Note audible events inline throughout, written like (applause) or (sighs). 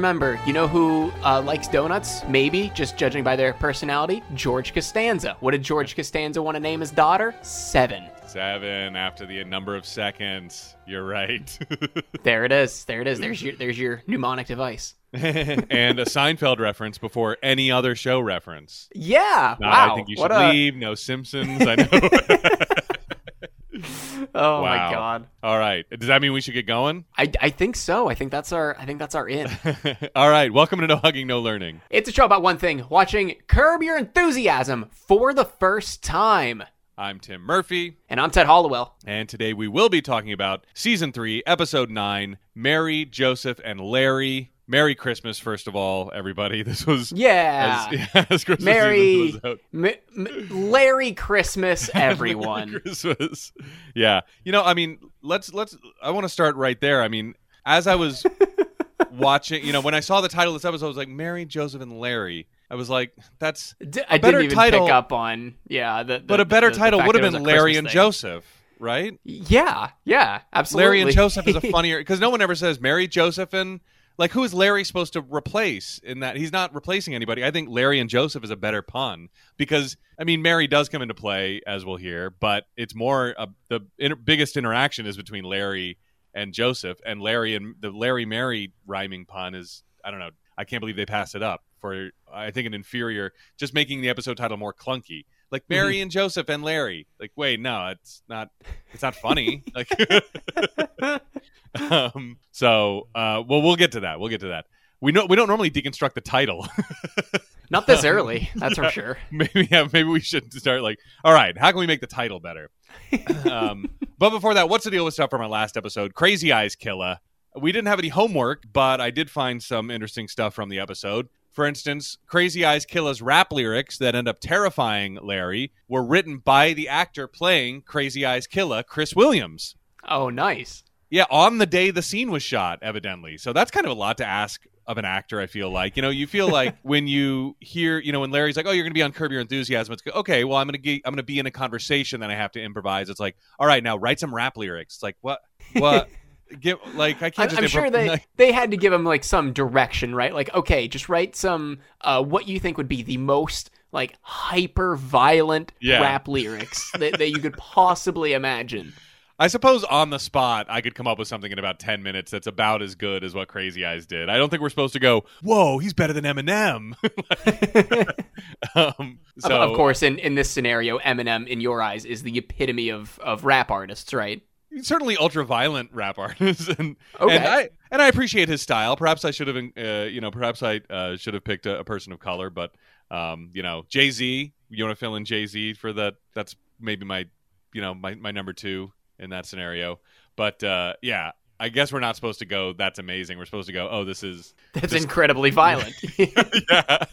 remember, you know who uh, likes donuts? Maybe, just judging by their personality? George Costanza. What did George Costanza want to name his daughter? Seven. Seven after the number of seconds. You're right. (laughs) There it is. There it is. There's your there's your mnemonic device. (laughs) and a Seinfeld reference before any other show reference. Yeah. Not wow. I think you should a, leave. No Simpsons. I know. (laughs) (laughs) Oh Wow. my god. All right. Does that mean we should get going? I, I think so. I think that's our I think that's our in. (laughs) All right. Welcome to No Hugging, No Learning. it's a show about one thing: watching Curb Your Enthusiasm for the first time. I'm Tim Murphy, And I'm Ted Hollowell. and today we will be talking about season three, episode nine Mary, Joseph, and Larry. Merry Christmas, first of all, everybody. (laughs) This was. (laughs) Yeah. As, as Christmas Merry, was. M- M- Larry Christmas, (laughs) everyone. Christmas. Yeah. You know, I mean, let's let's I want to start right there. I mean, as I was watching, you know, when I saw the title of this episode, I was like, Mary, Joseph, and Larry. I was like, that's D- I better didn't even title- pick up on yeah. The, the- but a better the- title would have been Larry Christmas and thing. Joseph, right? Yeah, yeah, absolutely. Larry and Joseph is a funnier because no one ever says Mary, Joseph, and like who is Larry supposed to replace in that? He's not replacing anybody. I think Larry and Joseph is a better pun because I mean Mary does come into play as we'll hear, but it's more uh, the inter- biggest interaction is between Larry and Joseph, and Larry and the Larry Mary rhyming pun is I don't know. I can't believe they passed it up for I think an inferior, just making the episode title more clunky. Like Mary and Joseph and Larry. Like, wait, no, it's not. It's not funny. (laughs) like, (laughs) um, so, uh, well, we'll get to that. We'll get to that. We know we don't normally deconstruct the title. (laughs) Not this early, that's for sure. maybe yeah, maybe we should start like, all right, how can we make the title better? um, but before that, what's the deal with stuff from our last episode? Crazy Eyes Killer. We didn't have any homework, but I did find some interesting stuff from the episode. For instance, Crazy Eyes Killer's rap lyrics that end up terrifying Larry were written by the actor playing Crazy Eyes Killer, Chris Williams. Oh, nice. Yeah, on the day the scene was shot, evidently. So that's kind of a lot to ask of an actor, I feel like. You know, you feel like (laughs) when you hear, you know, when Larry's like, "Oh, you're going to be on Curb Your Enthusiasm." It's okay. Well, I'm going to get, I'm going to be in a conversation that I have to improvise. It's like, all right, now write some rap lyrics. It's like, what, what? (laughs) Get like I I'm, can't just I'm improv- sure they like, they had to give him like some direction, right? Like, okay, just write some uh, what you think would be the most like hyper violent Yeah. rap lyrics that, that you could possibly imagine. I suppose on the spot I could come up with something in about ten minutes that's about as good as what Crazy Eyes did. I don't think we're supposed to go, "Whoa, he's better than Eminem." (laughs) um, Of- so, of course, in, in this scenario, Eminem, in your eyes, is the epitome of, of rap artists, right? Certainly ultra violent rap (laughs) artist and Okay. and I and I appreciate his style. Perhaps I should have uh, you know perhaps I uh, should have picked a, a person of color, but um, you know Jay Z. You want to fill in Jay Z for that? That's maybe my you know my my number two in that scenario. But uh, yeah. I guess we're not supposed to go. That's amazing. We're supposed to go. Oh, this is (laughs) That's Just- incredibly (laughs) violent. (laughs) yeah.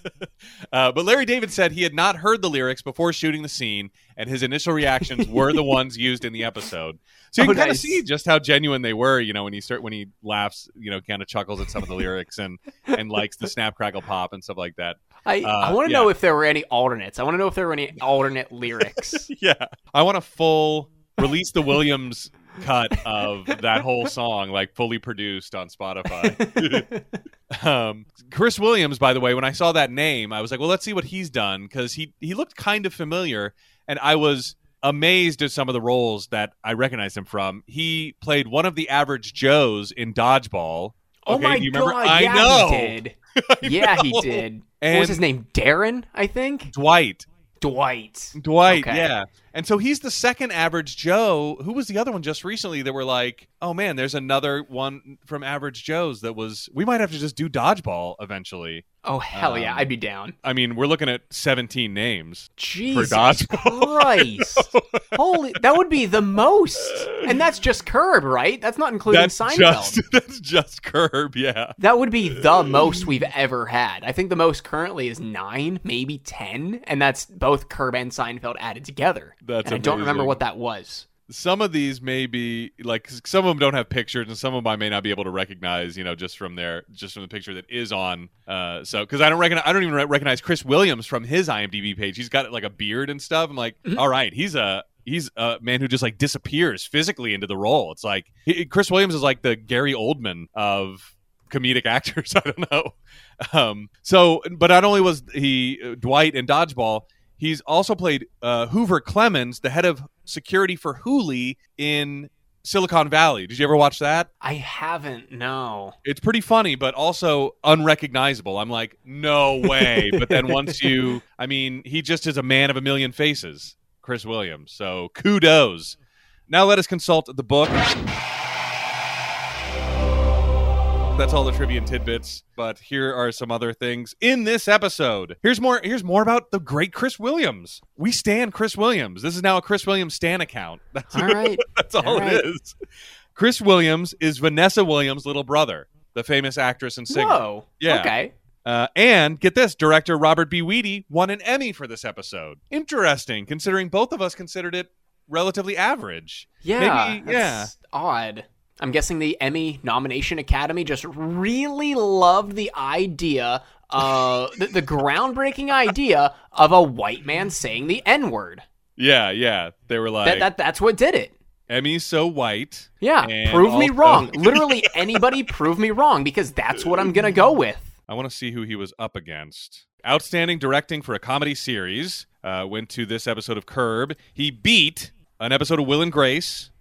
Uh, but Larry David said he had not heard the lyrics before shooting the scene, and his initial reactions were the ones used in the episode. So you Oh, can kind of nice. see just how genuine they were. You know, when he start when he laughs, you know, kind of chuckles at some of the lyrics and and likes the snap crackle pop and stuff like that. I, Uh, I want to yeah. know if there were any alternates. I want to know if there were any alternate lyrics. yeah, I want a full release the Williams cut of that whole song, like fully produced on Spotify. (laughs) um, Chris Williams, by the way, when I saw that name, I was like, well, let's see what he's done because he he looked kind of familiar, and I was amazed at some of the roles that I recognized him from. He played one of the average Joes in Dodgeball. oh my do you remember? god! I yeah, know. he did. (laughs) yeah, he know. did. what was his name? Darren, I think. Dwight. Dwight. Dwight, Okay. yeah. And so he's the second average Joe. Who was the other one just recently that were like, oh man, there's another one from Average Joe's that was, we might have to just do dodgeball eventually. Oh hell yeah, Um, I'd be down. I mean, we're looking at 17 names. Jesus dodgeball. (laughs) Christ! Holy, that would be the most, and that's just Curb, right? That's not including That's Seinfeld. just, (laughs) that's just Curb, yeah. That would be the most we've ever had. I think the most currently is nine, maybe ten, and that's both Curb and Seinfeld added together. That's I don't remember what that was. Some of these may be like some of them don't have pictures, and some of them I may not be able to recognize. You know, just from their just from the picture that is on. Uh, so because I don't recognize, I don't even re- recognize Chris Williams from his IMDb page. He's got like a beard and stuff. I'm like, Mhm. all right, he's a he's a man who just like disappears physically into the role. It's like he, Chris Williams is like the Gary Oldman of comedic (laughs) actors. I don't know. Um, so, but not only was he uh, Dwight in Dodgeball, he's also played uh, Hoover Clemens, the head of security for Hooli in Silicon Valley. Did you ever watch that? I haven't. No. It's pretty funny, but also unrecognizable. I'm like, no way. (laughs) but then once you, I mean, he just is a man of a million faces, Chris Williams. So kudos. Now let us consult the book. That's all the trivia and tidbits, but here are some other things in this episode. Here's more here's more about the great Chris Williams. We stand Chris Williams. This is now a Chris Williams stan account. (laughs) That's All right. (laughs) that's all, All it right. is. Chris Williams is Vanessa Williams' little brother, the famous actress and singer. Whoa. Yeah. Okay. Uh, and get this, director Robert B. Weide won an Emmy for this episode. Interesting, considering both of us considered it relatively average. Yeah. Maybe- yeah. Odd. I'm guessing the Emmy Nomination Academy just really loved the idea, uh, the, the groundbreaking idea of a white man saying the N word. Yeah, yeah. They were like, That, that that's what did it. Emmy's so white. Yeah, prove me wrong. Literally anybody prove me wrong because that's what I'm gonna go with. I want to see who he was up against. Outstanding directing for a comedy series uh, went to this episode of Curb. He beat an episode of Will and Grace,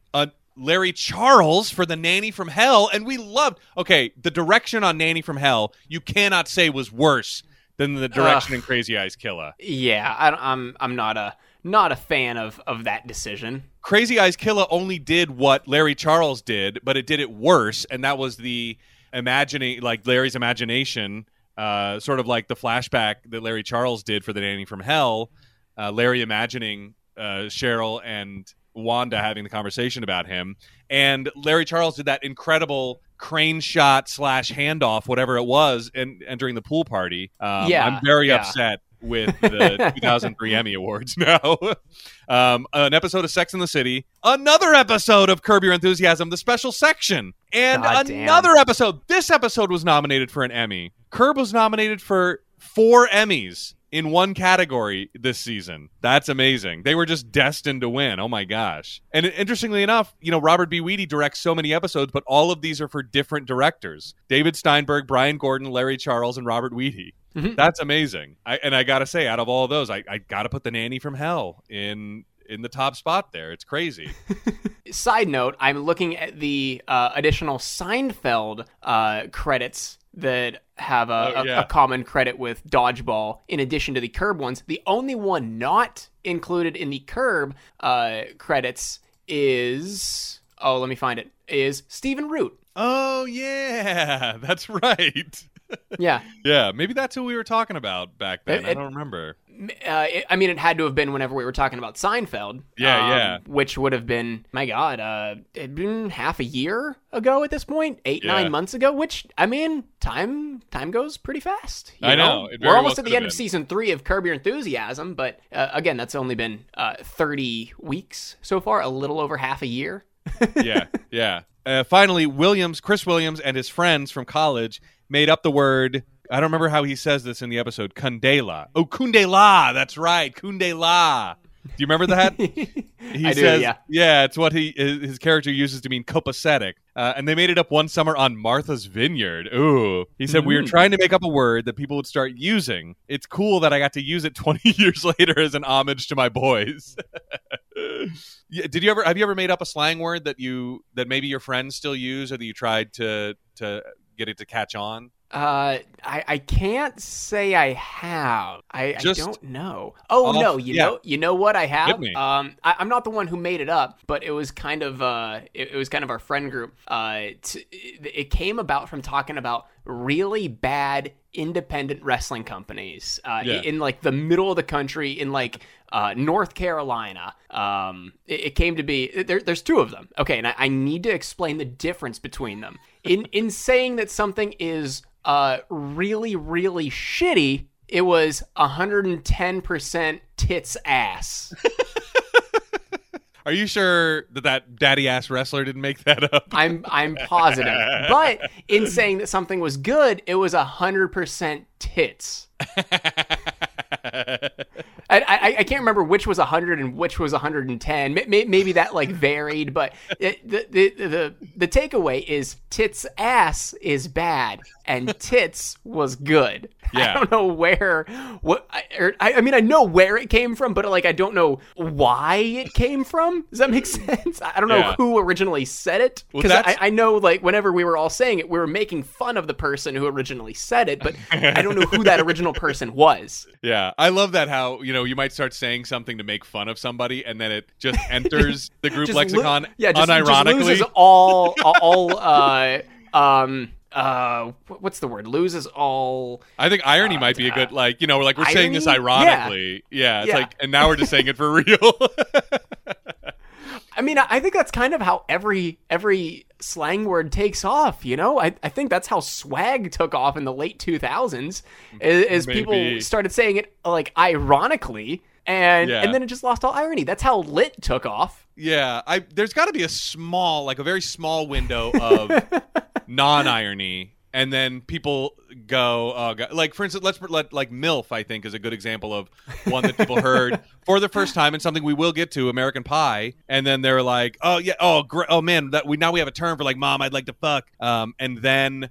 Larry Charles for The Nanny from Hell, and we loved. Okay, the direction on Nanny from Hell you cannot say was worse than the direction in Crazy Eyes Killer. Yeah, I, don't- I'm I'm not a not a fan of of that decision. Crazy Eyes Killer only did what Larry Charles did, but it did it worse, and that was the imagining, like Larry's imagination, uh, sort of like the flashback that Larry Charles did for the Nanny from Hell. Uh, Larry imagining uh, Cheryl and Wanda having the conversation about him, and Larry Charles did that incredible crane shot slash handoff, whatever it was, and entering the pool party. Um, Yeah, I'm very yeah. upset with the (laughs) 2003 Emmy Awards now. (laughs) um, an episode of Sex in the City, another episode of Curb Your Enthusiasm, the special section, and God damn. another episode. This episode was nominated for an Emmy. Curb was nominated for four Emmys in one category this season. That's amazing. They were just destined to win. Oh my gosh. And interestingly enough, you know, Robert B. Weide directs so many episodes, but all of these are for different directors. David Steinberg, Brian Gordon, Larry Charles, and Robert Weide. Mhm. That's amazing. I, and I got to say, out of all of those, I, I got to put the nanny from hell in in the top spot there. It's crazy. (laughs) Side note: I'm looking at the uh, additional Seinfeld uh, credits that have a, Oh, a- yeah. a common credit with Dodgeball, in addition to the Curb ones. The only one not included in the Curb uh, credits is oh, let me find it. Is Stephen Root? oh yeah, (laughs) that's right. Yeah, yeah, maybe that's who we were talking about back then. It- I don't remember. uh, it, I mean, it had to have been whenever we were talking about Seinfeld. Yeah, um, yeah. Which would have been, my God, uh, it'd been half a year ago at this point, eight Yeah. nine months ago. Which I mean, time time goes pretty fast. you I know, very We're well almost at the end of season three of Curb Your Enthusiasm, but uh, again, that's only been uh, thirty weeks so far, a little over half a year. (laughs) yeah, yeah. Uh, finally, Williams, Chris Williams, and his friends from college made up the word. I don't remember how he says this in the episode. Kundela. Oh, Kundela. That's right. Kundela. Do you remember that? (laughs) He I do, says, yeah. it's what he his character uses to mean copacetic. Uh, and they made it up one summer on Martha's Vineyard. Ooh. He said, We were Mm. trying to make up a word that people would start using. It's cool that I got to use it (laughs) 20 years later as an homage to my boys. (laughs) Yeah, Did you ever have you ever made up a slang word that you that maybe your friends still use or that you tried to to get it to catch on? Uh, I I can't say I have. I, Just I don't know. Oh off- no, you yeah. know you know what I have. Um, I, I'm not the one who made it up, but it was kind of uh, it, it was kind of our friend group. Uh, t- it, came about from talking about really bad independent wrestling companies. Uh, Yeah. in like the middle of the country, in like uh, North Carolina. Um, it, it came to be there, there's two of them. Okay, and I, I need to explain the difference between them. In in saying that something is uh really really shitty, it was 110% tits ass. (laughs) Are you sure that that daddy ass wrestler didn't make that up? I'm I'm positive. (laughs) But in saying that something was good, it was 100% tits. (laughs) (laughs) I, I, I can't remember which was 100 and which was 110. Maybe that like varied, but it, the, the the the takeaway is tits ass is bad and tits was good. (laughs) Yeah. I don't know where what I, I mean I know where it came from, but like I don't know why it came from. Does that make (laughs) sense? I don't know yeah. who originally said it because well, I, I know like whenever we were all saying it, we were making fun of the person who originally said it, but I don't know who that (laughs) original person was. Yeah, I love that how you know you might start saying something to make fun of somebody, and then it just enters the group lexicon lo- yeah, just, unironically. Just loses all all uh, um uh what's the word? Loses all i think irony uh, might be a good like you know like we're irony? saying this ironically yeah, yeah it's yeah. like and now we're just saying it for (laughs) real. I mean i think that's kind of how every every slang word takes off you know? I, I think that's how swag took off in the late 2000s as, people started saying it like ironically and yeah. and then it just lost all irony. That's how lit took off. Yeah i there's got to be a small like a very small window of (laughs) non-irony and then people go, oh, God. like for instance, let's let like MILF. I think is a good example of one that people heard (laughs) for the first time and something we will get to American Pie, and then they're like, oh yeah, oh great, oh man, that we now we have a term for like mom, I'd like to fuck, um, and then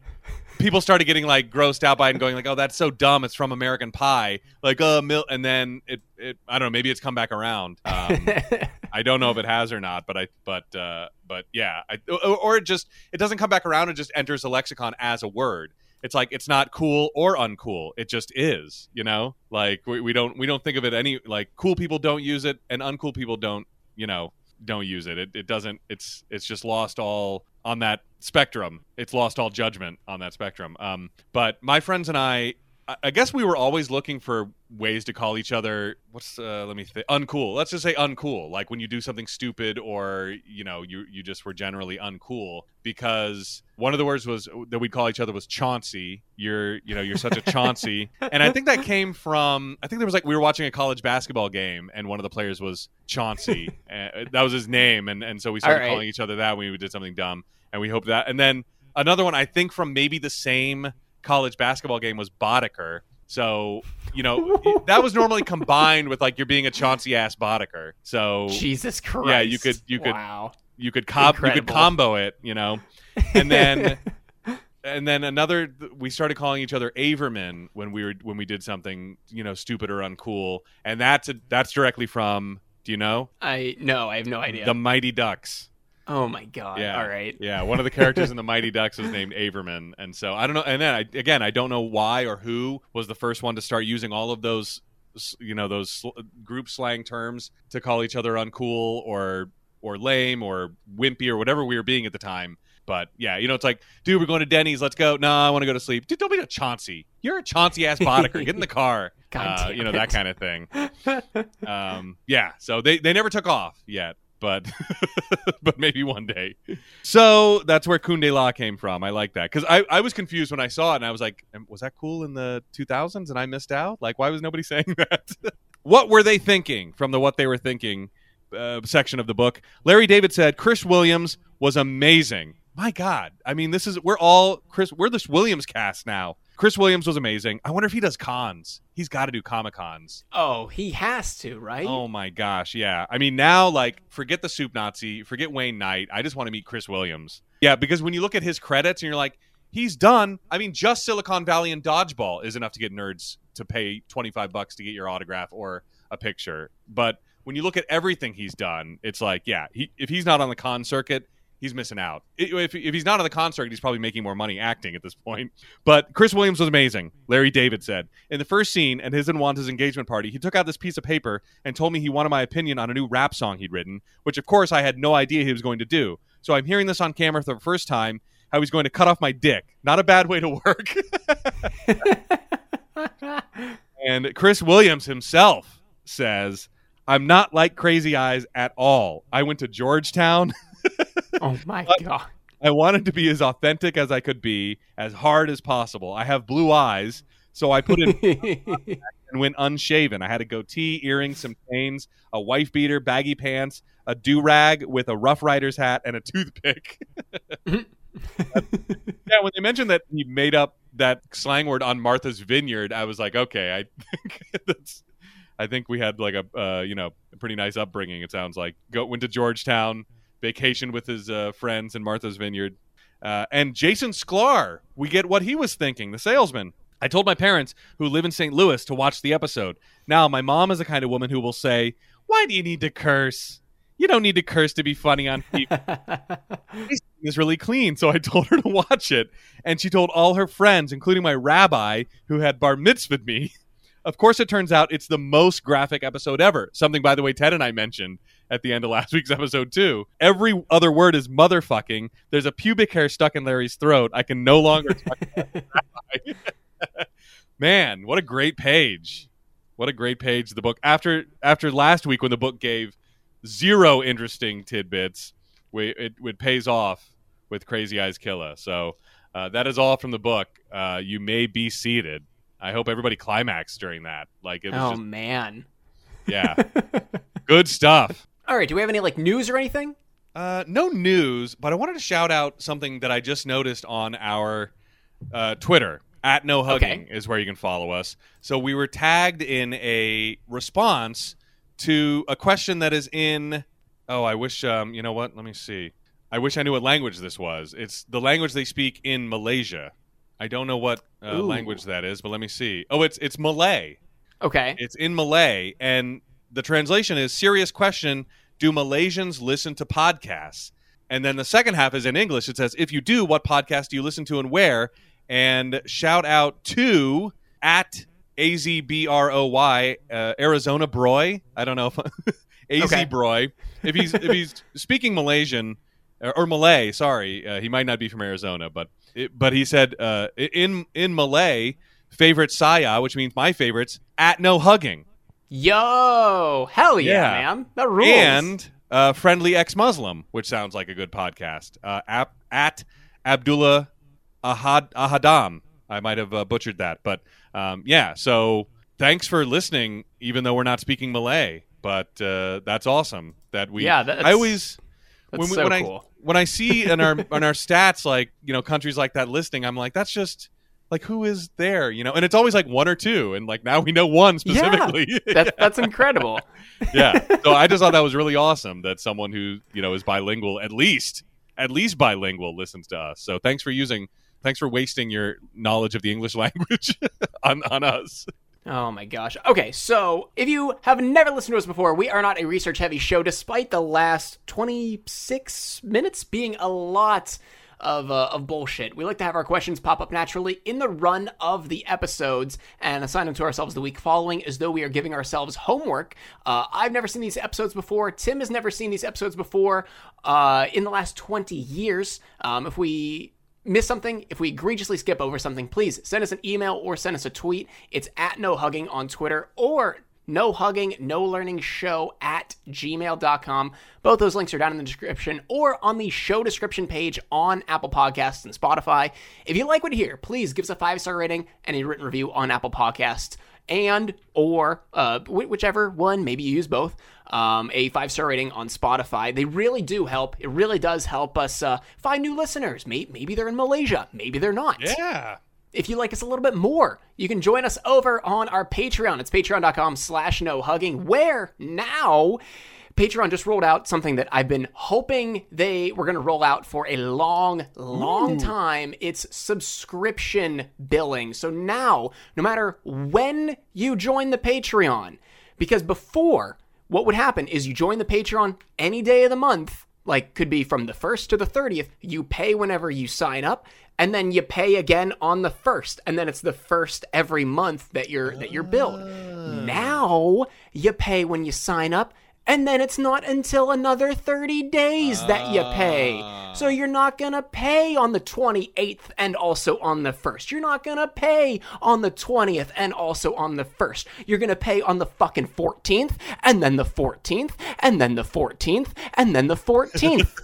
people started getting like grossed out by it and going like, "Oh, that's so dumb. It's from American Pie." Like, uh, mil-, and then it, it, I don't know. Maybe it's come back around. Um, (laughs) I don't know if it has or not, but I, but, uh, but yeah, I, or, or, it just it doesn't come back around. It just enters the lexicon as a word. It's like it's not cool or uncool. It just is. You know, like we, we don't we don't think of it any like cool people don't use it and uncool people don't. You know, don't use it. It, it doesn't. It's it's just lost all on that spectrum. It's lost all judgment on that spectrum. Um, but my friends and I, I guess we were always looking for ways to call each other. What's uh, let me think. Uncool. Let's just say uncool. Like when you do something stupid, or you know, you you just were generally uncool. Because one of the words was that we'd call each other was Chauncey. You're you know you're such a Chauncey, (laughs) and I think that came from. I think there was like we were watching a college basketball game, and one of the players was Chauncey. (laughs) and that was his name, and and so we started right. calling each other that when we did something dumb, and we hope that. And then another one I think from maybe the same college basketball game was Boddicker. So you know (laughs) that was normally combined with like you're being a Chauncey ass Boddicker. So Jesus Christ, yeah, you could you could wow. you could com- you could combo it, you know, and then (laughs) and then another we started calling each other Averman when we were when we did something you know stupid or uncool, and that's a, that's directly from. Do you know? I no, I have no idea. The Mighty Ducks. Oh my god! Yeah. All right. Yeah, one of the characters in (laughs) the Mighty Ducks was named Averman, and so I don't know. And then I, again, I don't know why or who was the first one to start using all of those, you know, those sl- group slang terms to call each other uncool or or lame or wimpy or whatever we were being at the time. But yeah, you know, it's like, dude, we're going to Denny's. Let's go. No, I want to go to sleep. Dude, don't be a Chauncey. You're a Chauncey ass Boddicker. Get in the car. (laughs) Uh, you know that kind of thing. (laughs) um, yeah. So they they never took off yet but (laughs) but maybe one day. So that's where Kun La came from. I like that because I, I was confused when I saw it and I was like, was that cool in the 2000s and I missed out? Like, why was nobody (laughs) saying that? what were they thinking from the what they were thinking uh, section of the book? Larry David said Chris Williams was amazing. My God, I mean, this is we're all Chris. We're this Williams cast now. Chris Williams was amazing. I wonder if he does cons. He's got to do comic cons. Oh, he has to, right? Oh my gosh, yeah. I mean, now like forget the soup Nazi, forget Wayne Knight. I just want to meet Chris Williams. Yeah, because when you look at his credits and you're like, he's done. I mean, just Silicon Valley and Dodgeball is enough to get nerds to pay 25 bucks to get your autograph or a picture. But when you look at everything he's done, it's like, yeah, he, if he's not on the con circuit, he's missing out. If, if he's not on the concert, he's probably making more money acting at this point. But Chris Williams was amazing, Larry David said. In the first scene at his and Wanda's engagement party, he took out this piece of paper and told me he wanted my opinion on a new rap song he'd written, which of course I had no idea he was going to do. So I'm hearing this on camera for the first time, how he's going to cut off my dick. Not a bad way to work. (laughs) and Chris Williams himself says, I'm not like Crazy Eyes at all. I went to Georgetown. (laughs) oh my (laughs) god. I wanted to be as authentic as I could be, as hard as possible. I have blue eyes, so I put in (laughs) and went unshaven. I had a goatee, earrings, some chains, a wife beater, baggy pants, a do rag with a Ruff Ryders hat, and a toothpick. (laughs) yeah, when they mentioned that he made up that slang word on Martha's Vineyard, I was like, okay, I think that's I think we had like a uh, you know a pretty nice upbringing. It sounds like go went to Georgetown, vacation with his uh, friends in Martha's Vineyard, uh, and Jason Sklar. We get what he was thinking, the salesman. I told my parents who live in St. Louis to watch the episode. Now, my mom is the kind of woman who will say, "Why do you need to curse? You don't need to curse to be funny on TV." (laughs) is really clean, so I told her to watch it, and she told all her friends, including my rabbi, who had bar mitzvahed me. (laughs) Of course, it turns out it's the most graphic episode ever. Something, by the way, Ted and I mentioned at the end of last (laughs) week's episode too. Every other word is motherfucking. There's a pubic hair stuck in Larry's throat. I can no longer talk (laughs) Man, what a great page. What a great page the book. After after last week when the book gave zero interesting tidbits, we, it, it pays off with Crazy Eyes Killer. So uh, that is all from the book. Uh, you may be seated. I hope everybody climaxed during that. Like it was oh just, man. yeah, (laughs) good stuff. All right, do we have any like news or anything? Uh, no news, but I wanted to shout out something that I just noticed on our uh, Twitter. At no hugging Okay. is where you can follow us. So we were tagged in a response to a question that is in. Oh, I wish. Um, you know what? Let me see. I wish I knew what language this was. It's the language they speak in Malaysia. I don't know what uh, language that is, but let me see. Oh, it's it's Malay. Okay. It's in Malay, and the translation is serious question Do Malaysians listen to podcasts? And then the second half is in English. It says, If you do, what podcast do you listen to and where? And shout out to at AZBROY, uh, Arizona Broy. I don't know if (laughs) AZ Okay. Broy. If he's, if he's speaking Malaysian, or, or Malay, sorry, uh, he might not be from Arizona, but it, but he said uh, in in Malay, favorite saya, which means my favorites, at no hugging, Yo, hell yeah, Yeah. man. That rules. and uh, friendly ex-Muslim, which sounds like a good podcast. Uh, at, at Abdullah Ahad Ahadam. I might have uh, butchered that, but um, yeah. So thanks for listening, even though we're not speaking Malay. But uh, that's awesome that we. Yeah, that's- I always that's when, we, so when cool. I when I see in our (laughs) on our stats like you know countries like that listing, I'm like that's just like who is there, you know? And it's always like one or two, and like now we know one specifically. yeah, (laughs) That, That's incredible. (laughs) yeah. So I just thought that was really awesome that someone who you know is bilingual, at least at least bilingual, listens to us. So thanks for using, thanks for wasting your knowledge of the English (laughs) language on on us. Oh my gosh. Okay, so if you have never listened to us before, we are not a research heavy show, despite the last 26 minutes being a lot of, uh, of bullshit. We like to have our questions pop up naturally in the run of the episodes and assign them to ourselves the week following as though we are giving ourselves homework. Uh, I've never seen these episodes before. Tim has never seen these episodes before uh, in the last 20 years. Um, if we miss something, if we egregiously skip over something, please send us an email or send us a tweet. It's at no hugging on Twitter or no hugging, no learning show at gmail.com. Both those links are down in the description or on the show description page on Apple Podcasts and Spotify. If you like what you hear, please give us a five star rating and a written review on Apple Podcasts and or uh, whichever one maybe you use both um, a five star rating on spotify they really do help it really does help us uh, find new listeners maybe, maybe they're in malaysia maybe they're not Yeah. If you like us a little bit more you can join us over on our patreon. It's patreon.com slash no hugging where now patreon just rolled out something that i've been hoping they were going to roll out for a long long time. It's subscription billing. So now no matter when you join the patreon because before what would happen is you join the patreon any day of the month like could be from the 1st to the 30th you pay whenever you sign up and then you pay again on the 1st and then it's the first every month that you're that you're billed. Ah. Now you pay when you sign up and then it's not until another 30 days that you pay. So ah. you're not going to pay on the 28th and also on the 1st. You're not going to pay on the 20th and also on the 1st. You're going to pay on the fucking 14th and then the 14th and then the 14th and then the 14th. (laughs)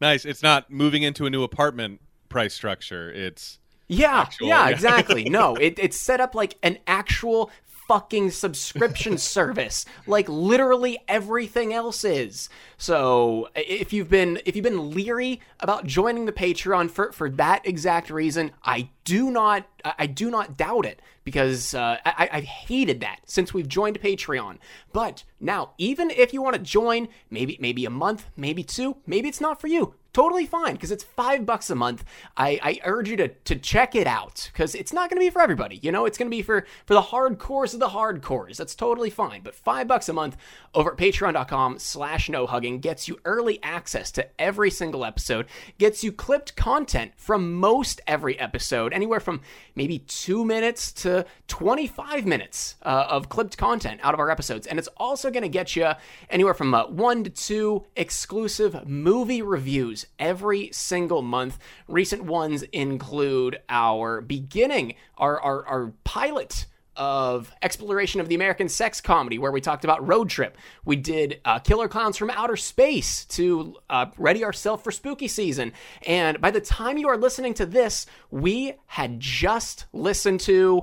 Nice. It's not moving into a new apartment price structure. It's Yeah, Actual, yeah, yeah. (laughs) exactly. No, it, it's set up like an actual fucking subscription (laughs) service, like literally everything else is. So if you've been if you've been leery about joining the Patreon for for that exact reason, I do not I do not doubt it because uh, I, I've hated that since we've joined Patreon. But now, even if you want to join, maybe maybe a month, maybe two, maybe it's not for you totally fine because it's five bucks a month. I, I urge you to, to check it out because it's not going to be for everybody. You know, it's going to be for, for the hardcores of the hardcores. That's totally fine. But five bucks a month over at patreon.com slash no hugging gets you early access to every single episode, gets you clipped content from most every episode, anywhere from maybe two minutes to 25 minutes uh, of clipped content out of our episodes. And it's also going to get you anywhere from uh, one to two exclusive movie reviews every single month. Recent ones include our beginning, our, our, our pilot of exploration of the American sex comedy, where we talked about Road Trip. We did uh, Killer Clowns from Outer Space to uh, ready ourselves for spooky season. And by the time you are listening to this, we had just listened to,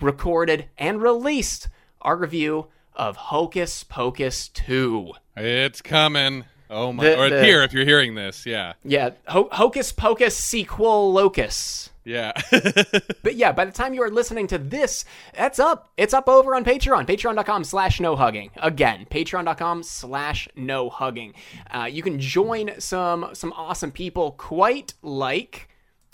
recorded, and released our review of Hocus Pocus 2. It's coming. Oh my! The- or the- here, if you're hearing this, yeah, Yeah, Ho- Hocus Pocus sequel locus. yeah. (laughs) But yeah, by the time you are listening to this, that's up. It's up over on Patreon. Patreon.com slash no hugging. Again, patreon.com slash no hugging. Uh, you can join some some awesome people quite like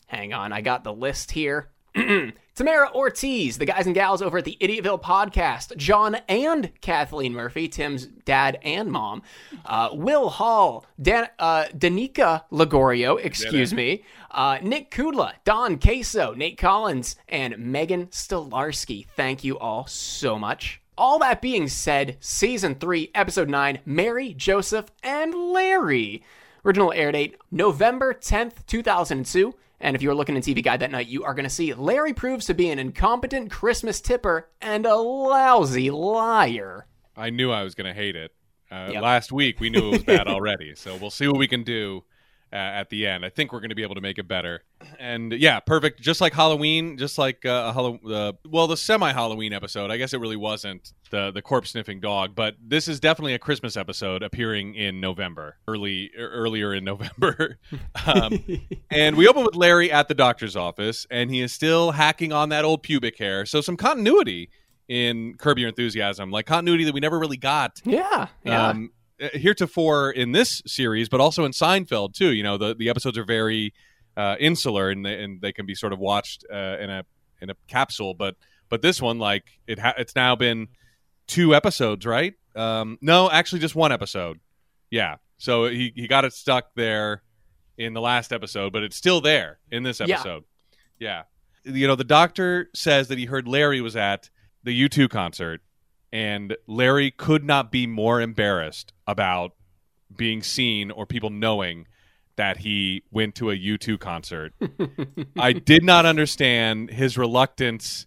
hang on, I got the list here. (clears throat) Tamara Ortiz, the guys and gals over at the Idiotville podcast, John and Kathleen Murphy, Tim's dad and mom, uh, Will Hall, Dan, uh, Danica Ligorio, excuse me, uh, Nick Kudla, Don Queso, Nate Collins, and Megan Stolarski. Thank you all so much. All that being said, season three, episode nine, Mary, Joseph, and Larry. Original air date November 10th, 2002. And if you are looking in TV Guide that night, you are going to see Larry proves to be an incompetent Christmas tipper and a lousy liar. I knew I was going to hate it. Uh, Yep. Last week we knew it was bad (laughs) already, so we'll see what we can do uh, at the end. I think we're going to be able to make it better. And yeah, perfect. Just like Halloween, just like uh, a Hallow- uh, well, the semi-Halloween episode. I guess it really wasn't the the corpse sniffing dog, but this is definitely a Christmas episode appearing in November, early er, earlier in November. (laughs) um, and we open with Larry at the doctor's office, and he is still hacking on that old pubic hair. So some continuity in Curb Your Enthusiasm, like continuity that we never really got Yeah, yeah. um, heretofore in this series, but also in Seinfeld too. You know, the the episodes are very uh, insular and they, and they can be sort of watched uh, in a in a capsule. But but this one, like it ha- it's now been two episodes, right? Um, no, actually, just one episode. Yeah. So he he got it stuck there in the last episode, but it's still there in this Yeah. episode. Yeah. You know, the doctor says that he heard Larry was at the U2 concert and Larry could not be more embarrassed about being seen or people knowing that he went to a U2 concert. (laughs) I did not understand his reluctance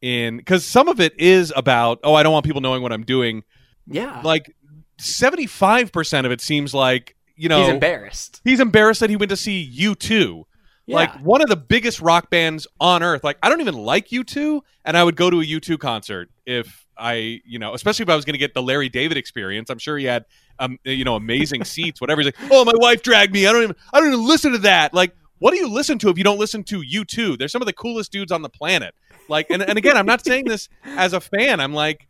in because some of it is about, oh, I don't want people knowing what I'm doing. yeah. Like 75% of it seems like, you know, He's embarrassed. he's embarrassed that he went to see U2. Yeah. Like one of the biggest rock bands on earth. Like I don't even like U2 and I would go to a U2 concert if I, you know, especially if I was going to get the Larry David experience. I'm sure he had um, you know, amazing (laughs) seats, whatever. He's like, "Oh, my wife dragged me. I don't even I don't even listen to that." Like what do you listen to if you don't listen to U2? They're some of the coolest dudes on the planet. Like and and again, I'm not saying this as a fan. I'm like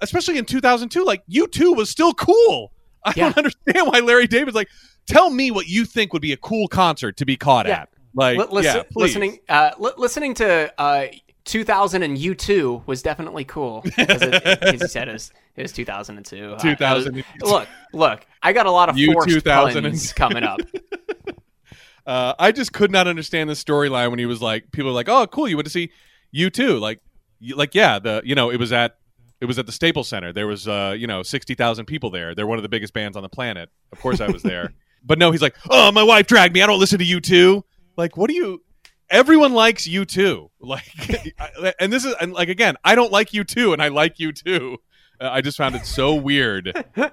especially in 2002, like U2 was still cool. I Yeah. don't understand why Larry David's like, tell me what you think would be a cool concert to be caught Yeah. at. Like, Li- listen, yeah, listening, uh, li- listening to uh, 2000 and U2 was definitely cool. It, as you said, it was, it was 2002. Uh, 2000 it was- look, look, I got a lot of forced 2000 puns coming up. (laughs) Uh, I just could not understand the storyline when he was like, people were like, oh, cool, you went to see U2. Like, like yeah, the you know, it was at it was at the Staples Center. There was uh, you know, sixty thousand people there. They're one of the biggest bands on the planet. Of course, I was there. (laughs) but no, he's like, oh, my wife dragged me. I don't listen to U2. Like, what do you? Everyone likes U2. (laughs) Like, and this is and like again, I don't like U2, and I like U2. Uh, I just found it so weird. (laughs)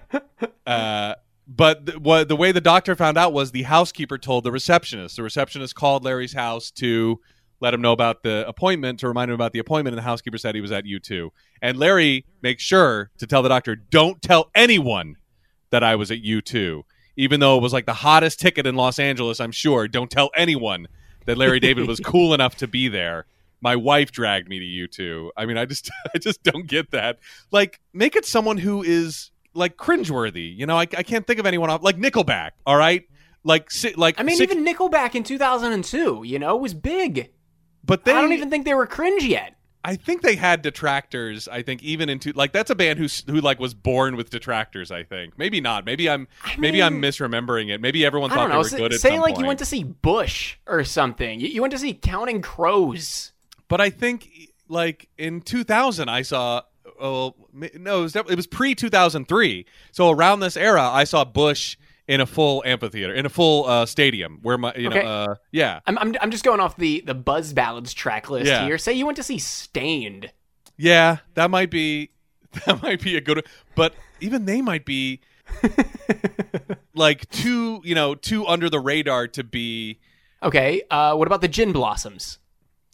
Uh, but th- what the way the doctor found out was the housekeeper told the receptionist. The receptionist called Larry's house to let him know about the appointment to remind him about the appointment, and the housekeeper said he was at U2. And Larry makes sure to tell the doctor, "Don't tell anyone that I was at U2." Even though it was like the hottest ticket in Los Angeles, I'm sure. Don't tell anyone that Larry David was (laughs) cool enough to be there. My wife dragged me to U2. I mean, I just (laughs) I just don't get that. Like, make it someone who is like cringeworthy. You know, I, I can't think of anyone off like Nickelback. All right, like si- like I mean, six- even Nickelback in 2002, you know, was big. but they I don't even think they were cringe yet. I think they had detractors. I think even into like that's a band who who like was born with detractors. I think maybe not. Maybe I'm I maybe I'm misremembering it. Maybe everyone thought they were Say, good at say some like you went to see Bush or something. You, you went to see Counting Crows. But I think like in 2000, I saw. Oh no, it was, it was pre 2003. So around this era, I saw Bush in a full amphitheater, in a full uh, stadium, where my you Okay. know, uh, yeah, I'm, I'm, I'm just going off the, the Buzz Ballads track list Yeah. here. Say you went to see Staind. yeah, that might be (laughs) that might be a good. But even they might be (laughs) like too you know too under the radar to be. Okay, uh, what about the Gin Blossoms?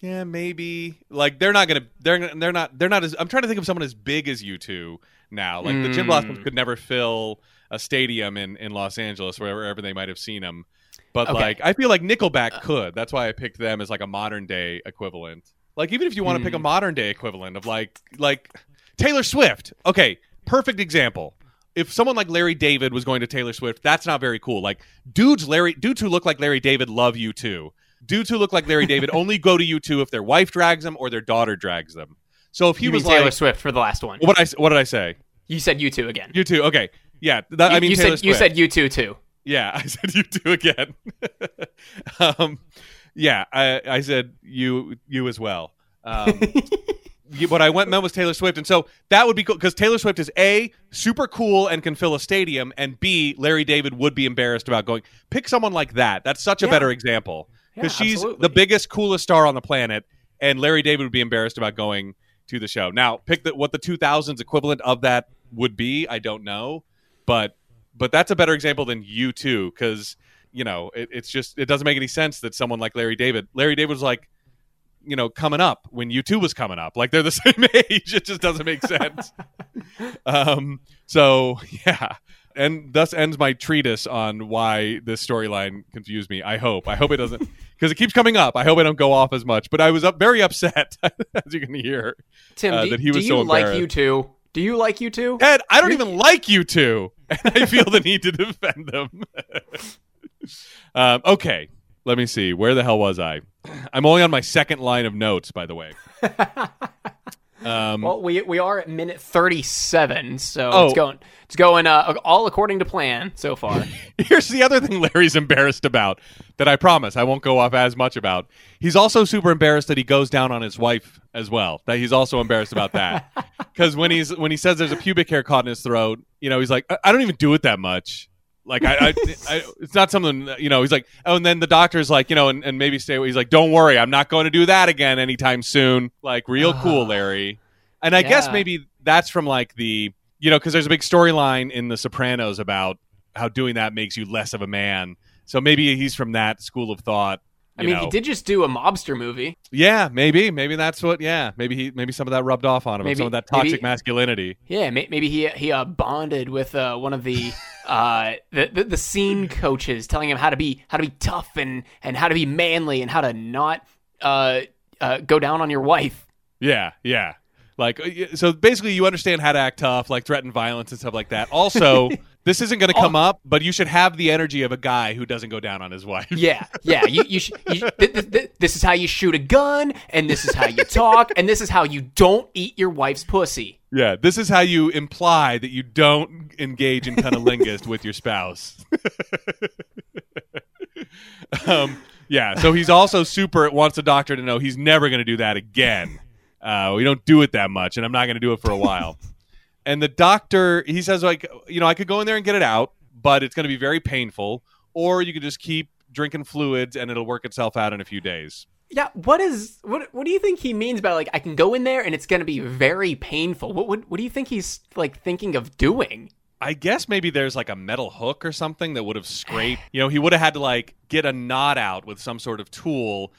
Yeah, maybe like they're not gonna they're they're not they're not as I'm trying to think of someone as big as U2 now. Like the Gin Mm. Blossoms could never fill a stadium in in Los Angeles wherever they might have seen them. But Okay. like I feel like Nickelback could. That's why I picked them as like a modern day equivalent. Like even if you want to pick a Mm. modern day equivalent of like like Taylor Swift. Okay, perfect example. If someone like Larry David was going to Taylor Swift, that's not very cool. Like dudes Larry dudes who look like Larry David love U2. Dudes who look like Larry David only go to U2 if their wife drags them or their daughter drags them. So if he you was Taylor like Swift for the last one. what I what did I say? You said U2 again. U2. Okay. Yeah, that, I You- mean you Taylor said you said U2 too. Yeah, (laughs) I said U2 again. (laughs) um, yeah, I, I said you you as well. Um, (laughs) what I went meant was Taylor Swift, and so that would be cool because Taylor Swift is a super cool and can fill a stadium, and b Larry David would be embarrassed about going. Pick someone like that. That's such a Yeah. better example Yeah, because she's absolutely. the biggest, coolest star on the planet, and Larry David would be embarrassed about going to the show. Now, pick the, what the 2000s equivalent of that would be. I don't know, but but that's a better example than U2 because you know it, it's just it doesn't make any sense that someone like Larry David, Larry David was like you know coming up when U2 was coming up. Like they're the (laughs) same age. It just doesn't make sense. (laughs) Um so yeah. And thus ends my treatise on why this storyline confused me. I hope. I hope it doesn't (laughs) because it keeps coming up. I hope i don't go off as much. But i was up very upset as you can hear Tim, Uh, do, that he was do so you like embarrassed. U2? Do you like U2? Ed, I don't You're- even like U2, (laughs) and I feel the need to defend them. (laughs) um, okay, let me see. Where the hell was I? (clears throat) I'm only on my second line of notes, by the way. (laughs) Um, Well, we we are at minute thirty-seven, so Oh. it's going it's going uh, all according to plan so far. (laughs) Here's the other thing Larry's embarrassed about that I promise I won't go off as much about. He's also super embarrassed that he goes down on his wife as well. That he's also embarrassed about that (laughs) because when he's when he says there's a pubic hair caught in his throat, you know, he's like, I, I don't even do it that much. Like I, I, I, it's not something you know. He's like, oh, and then the doctor's like, you know, and, and maybe stay. He's like, don't worry, I'm not going to do that again anytime soon. Like, real cool, Larry. And I guess maybe that's from like the you know because there's a big storyline in The Sopranos about how doing that makes you less of a man. So maybe he's from that school of thought. I mean, know. he did just do a mobster movie. Yeah, maybe, maybe that's what. Yeah, maybe he, maybe some of that rubbed off on him. Maybe- some of that maybe- toxic masculinity. Yeah, may- maybe he he uh, bonded with uh, one of the, (laughs) uh, the the the scene coaches, telling him how to be how to be tough and and how to be manly and how to not uh, uh, go down on your wife. Yeah, yeah. Like, uh, so basically, you understand how to act tough, like threaten violence and stuff like that. Also, (laughs) this isn't going to come up, but you should have the energy of a guy who doesn't go down on his wife. Yeah, yeah. You you, sh- you sh- th- th- th- this is how you shoot a gun, and this is how you talk, and this is how you don't eat your wife's pussy. Yeah, this is how you imply that you don't engage in cunnilingus with your spouse. (laughs) um, yeah, so he's also super wants the doctor to know he's never going to do that again. Uh, we don't do it that much, and I'm not going to do it for a while. And the doctor, he says, like, you know, I could go in there and get it out, but it's going to be very painful, or you could just keep drinking fluids and it'll work itself out in a few days. Yeah, what is what what do you think he means by like I can go in there and it's going to be very painful? What what what do you think he's like thinking of doing? I guess maybe there's like a metal hook or something that would have (sighs) scraped. You know, he would have had to like get a knot out with some sort of tool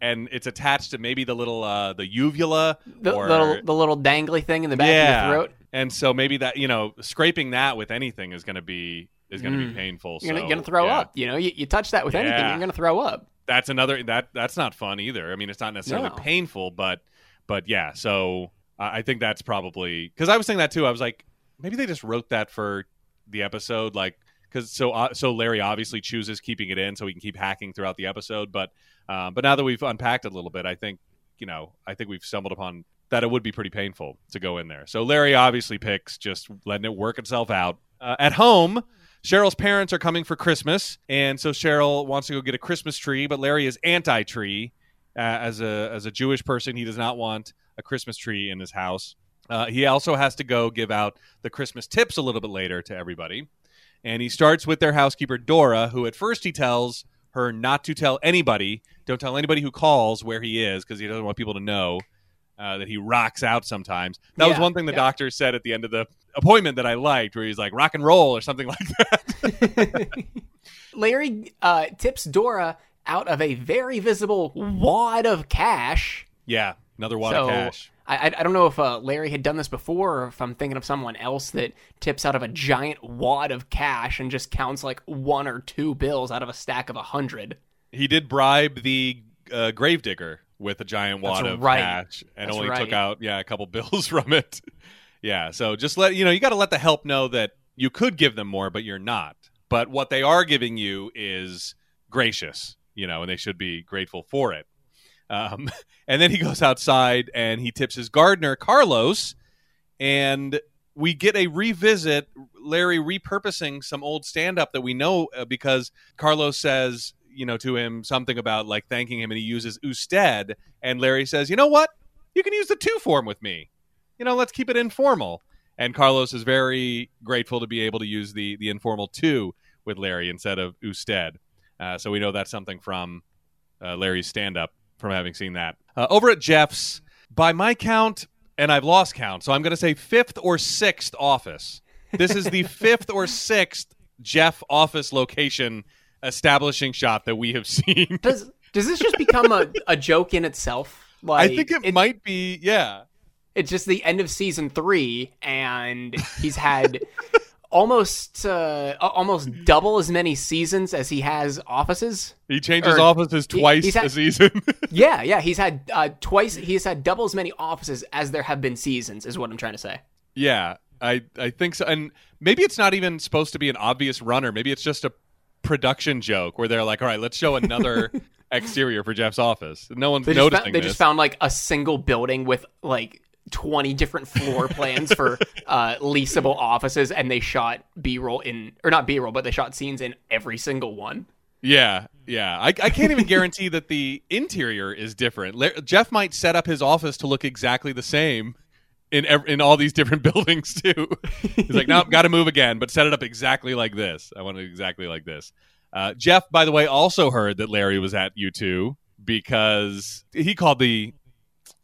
and it's attached to maybe the little uh, the uvula The or little the little dangly thing in the back Yeah. of your throat. and so maybe that you know scraping that with anything is going to be is going to Mm. be painful. You're so, you're gonna throw yeah. up. You know, you, you touch that with anything, Yeah. you're gonna throw up. That's another that that's not fun either. I mean, it's not necessarily No. painful, but but yeah. So I I think that's probably because I was saying that too. I was like, maybe they just wrote that for the episode, like because so uh, so Larry obviously chooses keeping it in so he can keep hacking throughout the episode. But um, but now that we've unpacked a little bit, I think you know I think we've stumbled upon that it would be pretty painful to go in there. So Larry obviously picks just letting it work itself out uh, at home. Cheryl's parents are coming for Christmas, and so Cheryl wants to go get a Christmas tree, but Larry is anti-tree. Uh, as a as a Jewish person, he does not want a Christmas tree in his house. Uh, he also has to go give out the Christmas tips a little bit later to everybody, and he starts with their housekeeper Dora, who at first he tells her not to tell anybody, don't tell anybody who calls where he is because he doesn't want people to know uh, that he rocks out sometimes. That was one thing the yeah. doctor said at the end of the appointment that I liked, where he's like rock and roll or something (laughs) like that. (laughs) Larry uh, tips Dora out of a very visible wad of cash. yeah, another wad So, of cash. I, I I don't know if uh, Larry had done this before, or if I'm thinking of someone else that tips out of a giant wad of cash and just counts like one or two bills out of a stack of a hundred. He did bribe the uh, gravedigger with a giant wad That's of right. cash and That's only right. took out yeah a couple (laughs) bills from it. yeah, so just let you know you got to let the help know that you could give them more, but you're not. But what they are giving you is gracious, you know, and they should be grateful for it. Um, (laughs) and then he goes outside and he tips his gardener Carlos, and we get a revisit. Larry repurposing some old stand up that we know uh, because Carlos says, you know, to him something about like thanking him, and he uses usted, and Larry says, you know what, you can use the tú form with me. You know, let's keep it informal. And Carlos is very grateful to be able to use the the informal tú with Larry instead of usted. Uh, so we know that's something from uh, Larry's stand up from having seen that. Uh, over at Jeff's, by my count, and I've lost count, so I'm going to say fifth or sixth office. This is the (laughs) fifth or sixth Jeff office location establishing shot that we have seen. Does does this just become a, a joke in itself? Like I think it, might be, yeah. it's just the end of season three, and he's had almost uh, almost double as many seasons as he has offices. He changes Or- offices twice he's had- a season. (laughs) Yeah, yeah, he's had uh, twice. He's had double as many offices as there have been seasons. Is what I'm trying to say. yeah, I, I think so. And maybe it's not even supposed to be an obvious runner. Maybe it's just a production joke where they're like, all right, let's show another (laughs) exterior for Jeff's office. No one's They noticing found, they this. just found like a single building with like 20 different floor (laughs) plans for uh, leasable offices, and they shot B-roll in, or not B-roll, but they shot scenes in every single one. Yeah, yeah. I, I can't even guarantee that the interior is different. La- Jeff might set up his office to look exactly the same in ev- in all these different (laughs) buildings too. He's like, no, got to move again, but set it up exactly like this. I want it exactly like this. Uh, Jeff, by the way, also heard that Larry was at U2 because he called the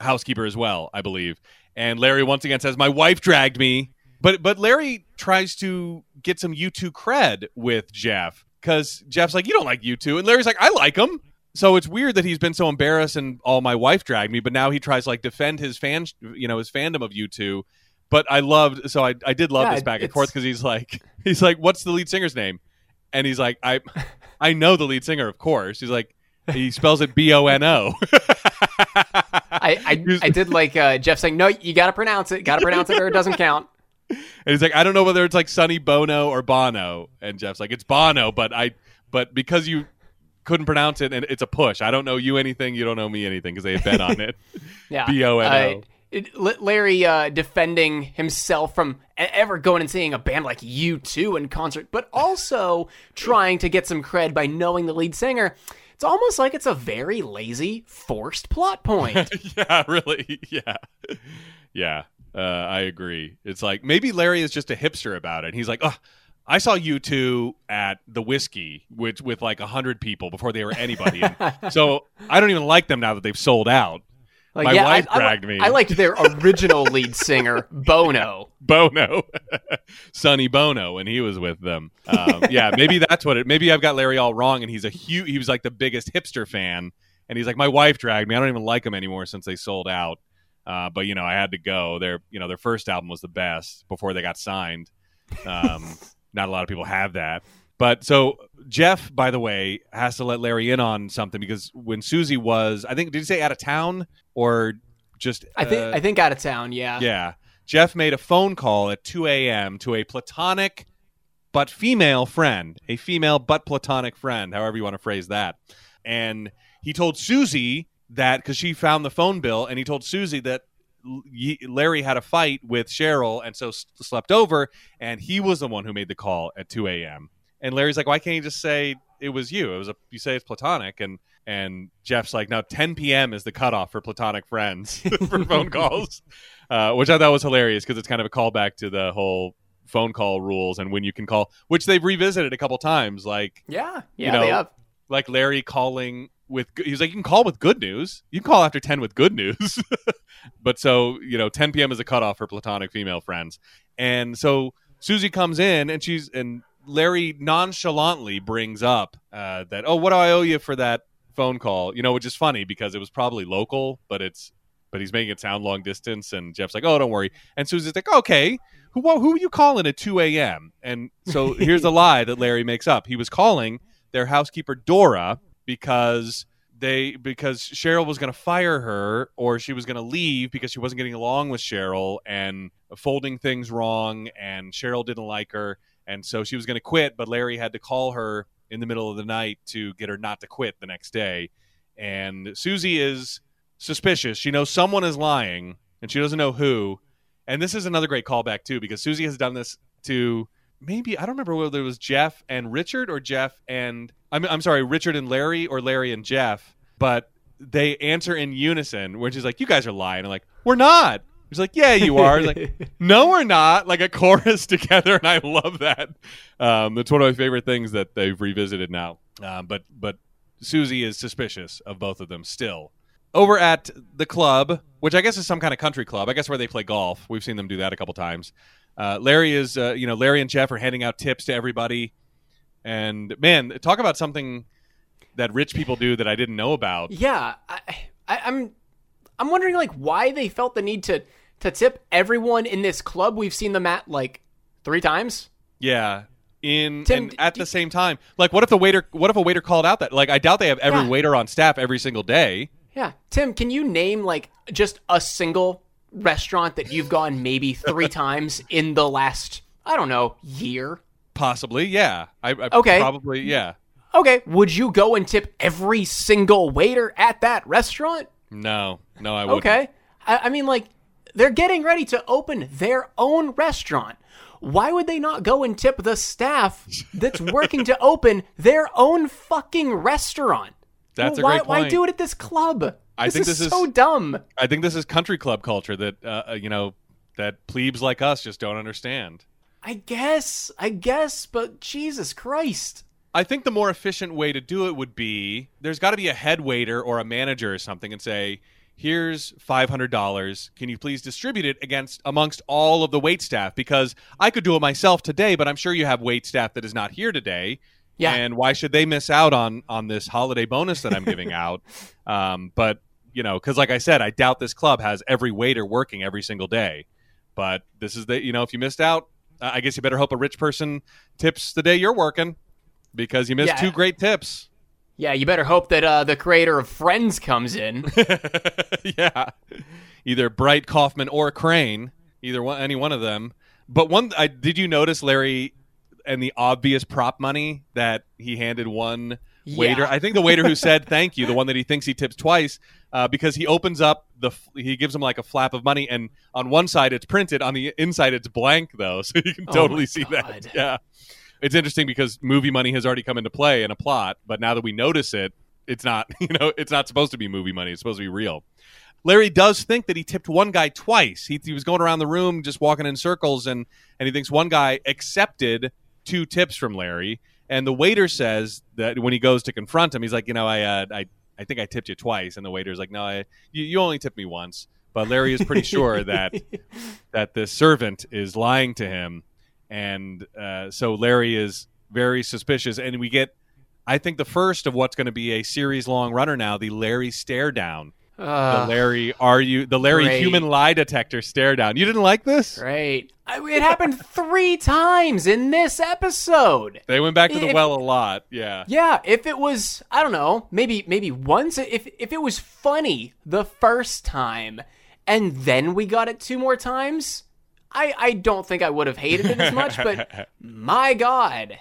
housekeeper as well, I believe. And Larry once again says, "My wife dragged me." But but Larry tries to get some U2 cred with Jeff because Jeff's like, "You don't like U2," and Larry's like, "I like them." So it's weird that he's been so embarrassed and all my wife dragged me, but now he tries to like defend his fan, you know, his fandom of U2. But I loved, so I I did love Yeah, this back and forth because he's like, (laughs) he's like, "What's the lead singer's name?" And he's like, "I, I know the lead singer, of course." He's like, he spells it B O N O. (laughs) I I, I did like uh, Jeff saying, "No, you got to pronounce it. Got to pronounce it, or it doesn't count." (laughs) And he's like, I don't know whether it's like Sonny Bono or Bono. And Jeff's like, it's Bono, but I, but because you couldn't pronounce it, and it's a push. I don't know you anything. You don't know me anything because they had bet on it. (laughs) Yeah, B-O-N-O. Uh, it- L- Larry uh, defending himself from ever going and seeing a band like U2 in concert, but also trying to get some cred by knowing the lead singer. It's almost like it's a very lazy, forced plot point. (laughs) yeah, really. Yeah, yeah. Uh, I agree. It's like maybe Larry is just a hipster about it. He's like, oh. I saw U2 at the whiskey, which with like a hundred people before they were anybody. And (laughs) so I don't even like them now that they've sold out. Like, My yeah, wife I, I, dragged me. I liked their original lead singer, Bono. (laughs) Bono, (laughs) Sonny Bono, when he was with them. Um, yeah, maybe that's what it. Maybe I've got Larry all wrong, and he's a huge. He was like the biggest hipster fan, and he's like, my wife dragged me. I don't even like them anymore since they sold out. Uh, but you know, I had to go. Their you know their first album was the best before they got signed. Um, (laughs) not a lot of people have that. But so Jeff, by the way, has to let Larry in on something because when Susie was, I think, did you say out of town or just? I think uh, I think out of town. Yeah. yeah. Jeff made a phone call at 2 a.m. to a platonic but female friend, a female but platonic friend, however you want to phrase that. And he told Susie that because she found the phone bill, and he told Susie that Larry had a fight with Cheryl and so slept over, and he was the one who made the call at 2 a.m. And Larry's like, why can't you just say it was you? It was a you say it's platonic, and and Jeff's like, now 10 p.m. is the cutoff for platonic friends (laughs) for phone (laughs) calls, uh, which I thought was hilarious because it's kind of a callback to the whole phone call rules and when you can call, which they've revisited a couple times, like Yeah. Yeah. You know, they have. like Larry calling with he's like you can call with good news. You can call after 10 with good news. (laughs) but so, you know, 10 p.m. is a cutoff for platonic female friends. And so Susie comes in and she's and Larry nonchalantly brings up uh, that oh, what do I owe you for that phone call? You know, which is funny because it was probably local, but it's but he's making it sound long distance. And Jeff's like, oh, don't worry. And Susie's like, okay, who who are you calling at 2 a.m.? And so here's a (laughs) lie that Larry makes up. He was calling their housekeeper Dora because they because Cheryl was going to fire her or she was going to leave because she wasn't getting along with Cheryl and folding things wrong and Cheryl didn't like her and so she was going to quit but Larry had to call her in the middle of the night to get her not to quit the next day and Susie is suspicious she knows someone is lying and she doesn't know who and this is another great callback too because Susie has done this to maybe I don't remember whether it was Jeff and Richard or Jeff and I'm I'm sorry, Richard and Larry or Larry and Jeff, but they answer in unison where she's like, You guys are lying. I'm like, We're not. He's like, Yeah, you are. Like, (laughs) No, we're not. Like a chorus (laughs) together, and I love that. Um, it's one of my favorite things that they've revisited now. Um, but but Susie is suspicious of both of them still. Over at the club, which I guess is some kind of country club, I guess where they play golf. We've seen them do that a couple times. Uh, Larry is, uh, you know, Larry and Jeff are handing out tips to everybody. And man, talk about something that rich people do that I didn't know about. Yeah, I, I, I'm I'm wondering like why they felt the need to to tip everyone in this club. We've seen them at like three times. Yeah. In Tim, and at d- the same time, like, what if the waiter? What if a waiter called out that? Like, I doubt they have every Yeah. waiter on staff every single day. Yeah, Tim, can you name like just a single restaurant that you've gone maybe three (laughs) times in the last I don't know year? Possibly, yeah. I, I Okay. probably, yeah. Okay, would you go and tip every single waiter at that restaurant? No, no, I wouldn't. Okay. I, I mean, like, they're getting ready to open their own restaurant. Why would they not go and tip the staff that's (laughs) working to open their own fucking restaurant? That's a why, great Why do it at this club? I this think is this is- so dumb. I think this is country club culture that uh, uh, you know that plebes like us just don't understand. I guess, I guess, but Jesus Christ. I think the more efficient way to do it would be there's got to be a head waiter or a manager or something and say, "Here's five hundred dollars. Can you please distribute it against amongst all of the wait staff? Because I could do it myself today, but I'm sure you have wait staff that is not here today. Yeah. And why should they miss out on on this holiday bonus that I'm giving out? (laughs) Um, but you know, because like I said, I doubt this club has every waiter working every single day. But this is the you know, if you missed out, I guess you better hope a rich person tips the day you're working because you missed Yeah. two great tips. Yeah, you better hope that uh, the creator of Friends comes in. (laughs) yeah, either Bright Kauffman or Crane, either one, any one of them. But one, I did you notice Larry and the obvious prop money that he handed one waiter? Yeah. I think the waiter who said (laughs) thank you, the one that he thinks he tips twice, uh, because he opens up the, he gives him like a flap of money, and on one side it's printed, on the inside it's blank though, (laughs) so you can Oh totally my see God. that. Yeah, it's interesting because movie money has already come into play in a plot, but now that we notice it, it's not. (laughs) You know, it's not supposed to be movie money. It's supposed to be real. Larry does think that he tipped one guy twice. He, he was going around the room just walking in circles, and and he thinks one guy accepted two tips from Larry. And the waiter says that when he goes to confront him, he's like, you know, I uh, I I think I tipped you twice. And the waiter's like, no, I you, you only tipped me once. But Larry is pretty sure that (laughs) that the servant is lying to him, and uh, so Larry is very suspicious. And we get I think the first of what's going to be a series long runner now, the Larry stare down. Uh, the Larry are you the Larry great. human lie detector stare down. You didn't like this? Great. I, it happened (laughs) three times in this episode. They went back to the If- well a lot. Yeah. Yeah, if it was, I don't know, maybe maybe once if if it was funny the first time and then we got it two more times, I I don't think I would have hated it as much, but (laughs) my god.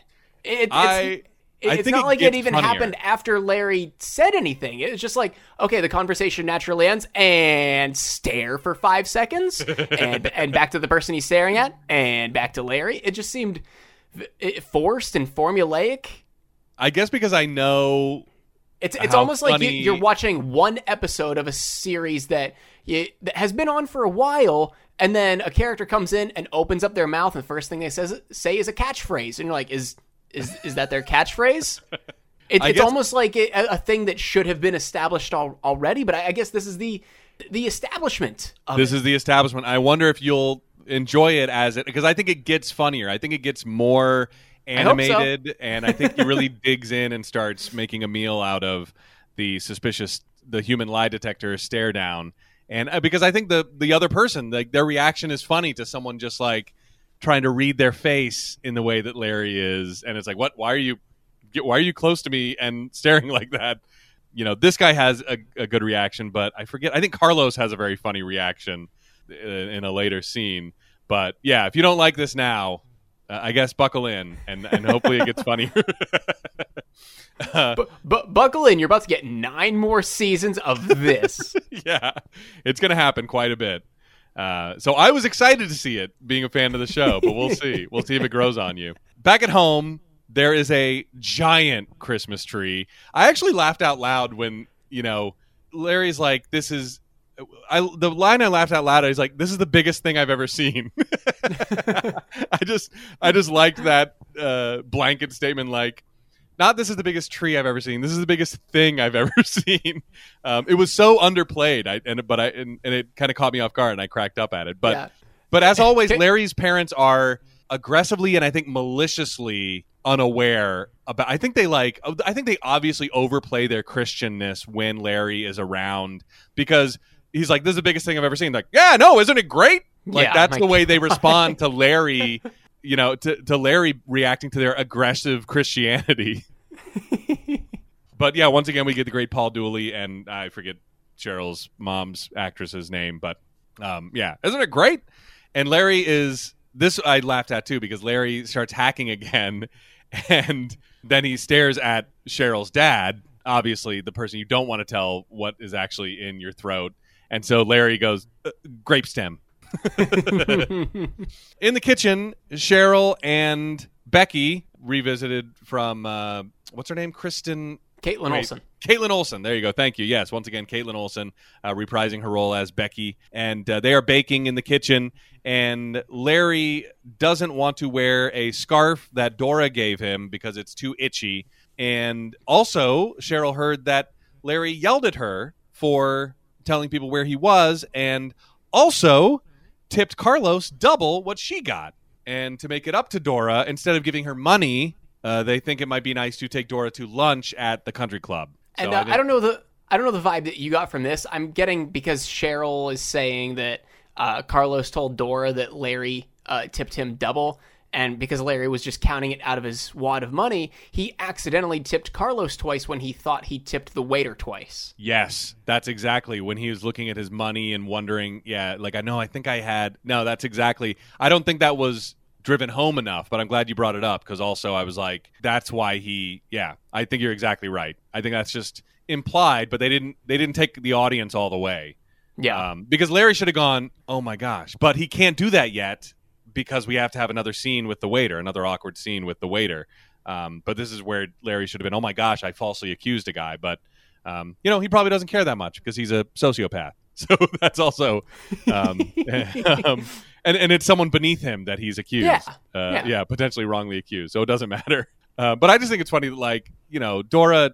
It, it's I- it- it's not it like it even funnier. happened after Larry said anything. It was just like, okay, the conversation naturally ends and stare for five seconds and (laughs) and back to the person he's staring at and back to Larry. It just seemed forced and formulaic. I guess because I know It's it's almost like you, you're watching one episode of a series that you, that has been on for a while, and then a character comes in and opens up their mouth, and the first thing they says say is a catchphrase, and you're like, is is is that their catchphrase? (laughs) It, it's guess- almost like a, a thing that should have been established al- already, but I, I guess this is the the establishment of this it. is the establishment. I wonder if you'll enjoy it as it because I think it gets funnier. I think it gets more hope so. animated, and I think he really (laughs) digs in and starts making a meal out of the suspicious, the human lie detector stare down. And uh, because I think the the other person, like their reaction is funny to someone just like trying to read their face in the way that Larry is, and it's like, what? Why are you? Why are you close to me and (laughs) staring like that? you know, this guy has a, a good reaction, but I forget. I think Carlos has a very funny reaction in, in a later scene. But yeah, if you don't like this now, uh, I guess buckle in and, and hopefully it gets funnier. (laughs) uh, Bu- bu- buckle in, you're about to get nine more seasons of this. (laughs) yeah, it's going to happen quite a bit. Uh, so I was excited to see it, being a fan of the show, but we'll see. We'll see if it grows on you. Back at home, there is a giant Christmas tree. I actually laughed out loud when you know Larry's like, "This is." I the line I laughed out loud is like, "This is the biggest thing I've ever seen." (laughs) (laughs) I just I just liked that uh, blanket statement, like, not this is the biggest tree I've ever seen. This is the biggest thing I've (laughs) ever seen. Um, it was so underplayed, I and but I and, and it kind of caught me off guard, and I cracked up at it. But Yeah. but as always, Larry's parents are aggressively and I think maliciously unaware about. I think they like. I think they obviously overplay their Christianness when Larry is around because he's like, "This is the biggest thing I've ever seen." Like, yeah, no, isn't it great? Like Yeah, that's the way they (laughs) respond to Larry. You know, to, to Larry reacting to their aggressive Christianity. (laughs) but yeah, once again, we get the great Paul Dooley, and I forget Cheryl's mom's actress's name, but um, yeah, isn't it great? And Larry is this I laughed at too because Larry starts hacking again, (laughs) and then he stares at Cheryl's dad, obviously the person you don't want to tell what is actually in your throat, and so Larry goes "Uh, grape stem. (laughs) in the kitchen, Cheryl and Becky revisited from uh, what's her name, Kristen Kaitlin Wait. Olson. Kaitlin Olson. There you go. Thank you. Yes, once again, Kaitlin Olson uh, reprising her role as Becky, and uh, they are baking in the kitchen. And Larry doesn't want to wear a scarf that Dora gave him because it's too itchy. And also, Cheryl heard that Larry yelled at her for telling people where he was, and also tipped Carlos double what she got. And to make it up to Dora, instead of giving her money, uh, they think it might be nice to take Dora to lunch at the country club. So And uh, I, think- don't know the I don't know the vibe that you got from this. I'm getting because Cheryl is saying that uh, Carlos told Dora that Larry uh, tipped him double, and because Larry was just counting it out of his wad of money, he accidentally tipped Carlos twice when he thought he tipped the waiter twice. Yes, that's exactly when he was looking at his money and wondering, yeah, like I know, I think I had. No, that's exactly. I don't think that was driven home enough, but I'm glad you brought it up because also I was like, that's why he. Yeah, I think you're exactly right. I think that's just implied, but they didn't. They didn't take the audience all the way. Yeah, Um, because Larry should have gone, oh my gosh, but he can't do that yet because we have to have another scene with the waiter, another awkward scene with the waiter. Um, but this is where Larry should have been, oh my gosh, I falsely accused a guy. But, um, you know, he probably doesn't care that much because he's a sociopath. (laughs) So that's also, um, (laughs) (laughs) um, and, and it's someone beneath him that he's accused. Yeah, Uh, yeah. yeah, potentially wrongly accused. So it doesn't matter. Uh, but I just think it's funny that, like, you know, Dora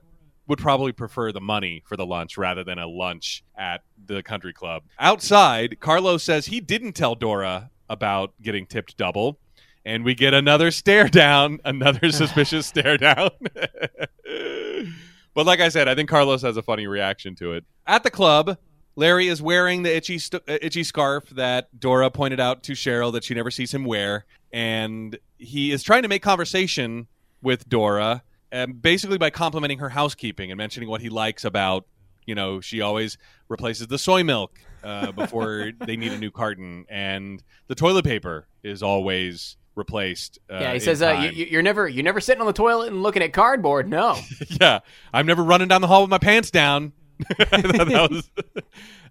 would probably prefer the money for the lunch rather than a lunch at the country club. Outside, Carlos says he didn't tell Dora about getting tipped double. and we get another stare down, (laughs) another (laughs) suspicious stare down. (laughs) but like I said, I think Carlos has a funny reaction to it. At the club, Larry is wearing the itchy st- uh, itchy scarf that Dora pointed out to Cheryl that she never sees him wear, and he is trying to make conversation with Dora, um, basically by complimenting her housekeeping and mentioning what he likes about, you know, she always replaces the soy milk uh, before (laughs) they need a new carton, and the toilet paper is always replaced. Uh, yeah, he says uh, you, you're never you're never sitting on the toilet and looking at cardboard. No. (laughs) yeah, I'm never running down the hall with my pants down. (laughs) Was-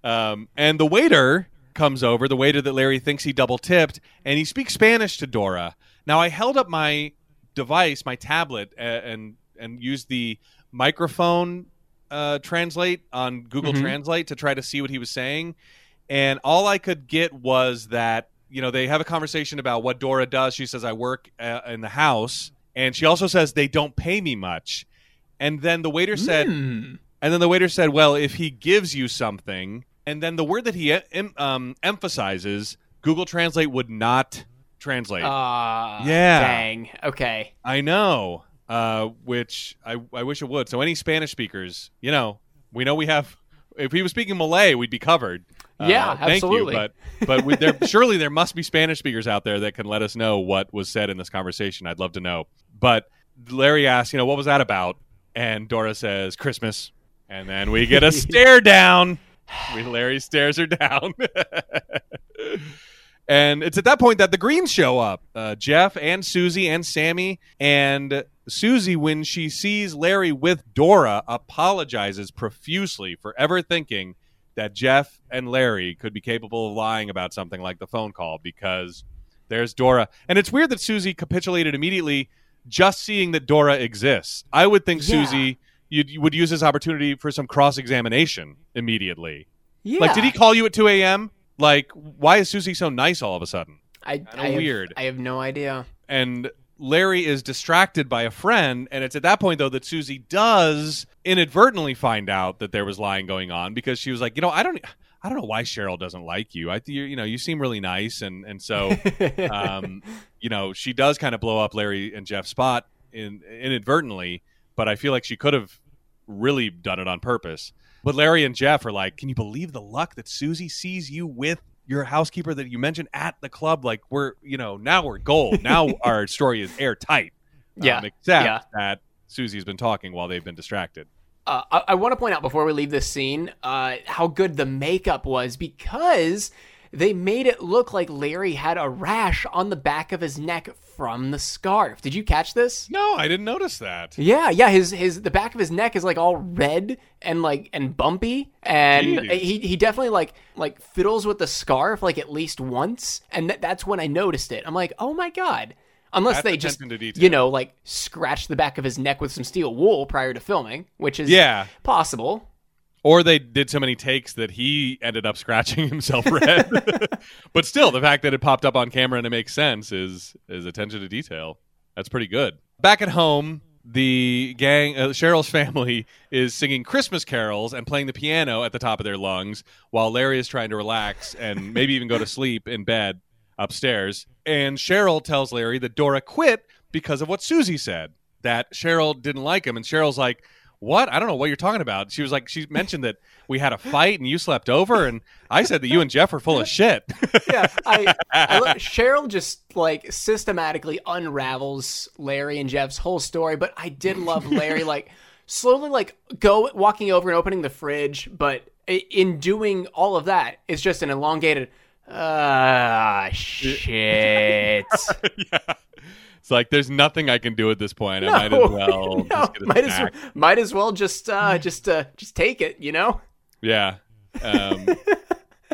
um, and the waiter comes over, the waiter that Larry thinks he double tipped, and he speaks Spanish to Dora. Now, I held up my device, my tablet, uh, and and used the microphone uh, translate on Google Mhm. Translate to try to see what he was saying, and all I could get was that you know they have a conversation about what Dora does. She says, "I work uh, in the house," and she also says they don't pay me much. And then the waiter said, Hmm. and then the waiter said, "Well, if he gives you something," and then the word that he em- um, emphasizes, Google Translate would not translate. Uh, Yeah. Dang. Okay. I know, uh, which I, I wish it would. So any Spanish speakers, you know, we know we have. If he was speaking Malay, we'd be covered. Uh, Yeah, thank absolutely. You, but but we, there, (laughs) surely there must be Spanish speakers out there that can let us know what was said in this conversation. I'd love to know. But Larry asks, you know, what was that about? And Dora says Christmas, and then we get a (laughs) stare down. We, Larry stares her down. (laughs) And it's at that point that the Greens show up uh, Jeff and Susie and Sammy. And Susie, when she sees Larry with Dora, apologizes profusely for ever thinking that Jeff and Larry could be capable of lying about something like the phone call because there's Dora. And it's weird that Susie capitulated immediately just seeing that Dora exists. I would think Yeah. Susie you'd, you would use this opportunity for some cross examination immediately. Yeah. Like, did he call you at 2 a.m.? Like, why is Susie so nice all of a sudden? I, I have- weird. I have no idea. And Larry is distracted by a friend, and it's at that point though that Susie does inadvertently find out that there was lying going on because she was like, you know, I don't, I don't know why Cheryl doesn't like you. I, you, you know, you seem really nice, and and so, (laughs) um, you know, she does kind of blow up Larry and Jeff's spot in inadvertently, but I feel like she could have really done it on purpose. But Larry and Jeff are like, "Can you believe the luck that Susie sees you with your housekeeper that you mentioned at the club? Like we're, you know, now we're gold. Now (laughs) our story is airtight. Yeah, Um, except yeah. that Susie's been talking while they've been distracted. Uh, I, I want to point out before we leave this scene uh, how good the makeup was because they made it look like Larry had a rash on the back of his neck from the scarf. Did you catch this? No, I didn't notice that. Yeah, yeah. His his the back of his neck is like all red and like and bumpy, and Jeez. he he definitely like like fiddles with the scarf like at least once, and th- that's when I noticed it. I'm like, oh my god. Unless That's they just you know like scratch the back of his neck with some steel wool prior to filming, which is Yeah. possible. Or they did so many takes that he ended up scratching (laughs) himself red. (laughs) but still, the fact that it popped up on camera and it makes sense is is attention to detail. That's pretty good. Back at home, the gang, uh, Cheryl's (laughs) family, is singing Christmas carols and playing the piano at the top of their lungs, while Larry is trying to relax and maybe even go to sleep in bed upstairs. And Cheryl tells Larry that Dora quit because of what Susie said. That Cheryl didn't like him, and Cheryl's like, "What? I don't know what you're talking about." She was like, she mentioned that we had a fight and you slept over, and I said that you and Jeff were full of shit. (laughs) Yeah, I, I look, (laughs) Cheryl just like systematically unravels Larry and Jeff's whole story, but I did love Larry (laughs) like slowly like go walking over and opening the fridge, but in doing all of that, it's just an elongated ah (laughs) shit. (laughs) yeah. It's like there's nothing I can do at this point. I might as (laughs) well no, just get a might as snack. might as well just uh just uh just take it, you know? Yeah. Um,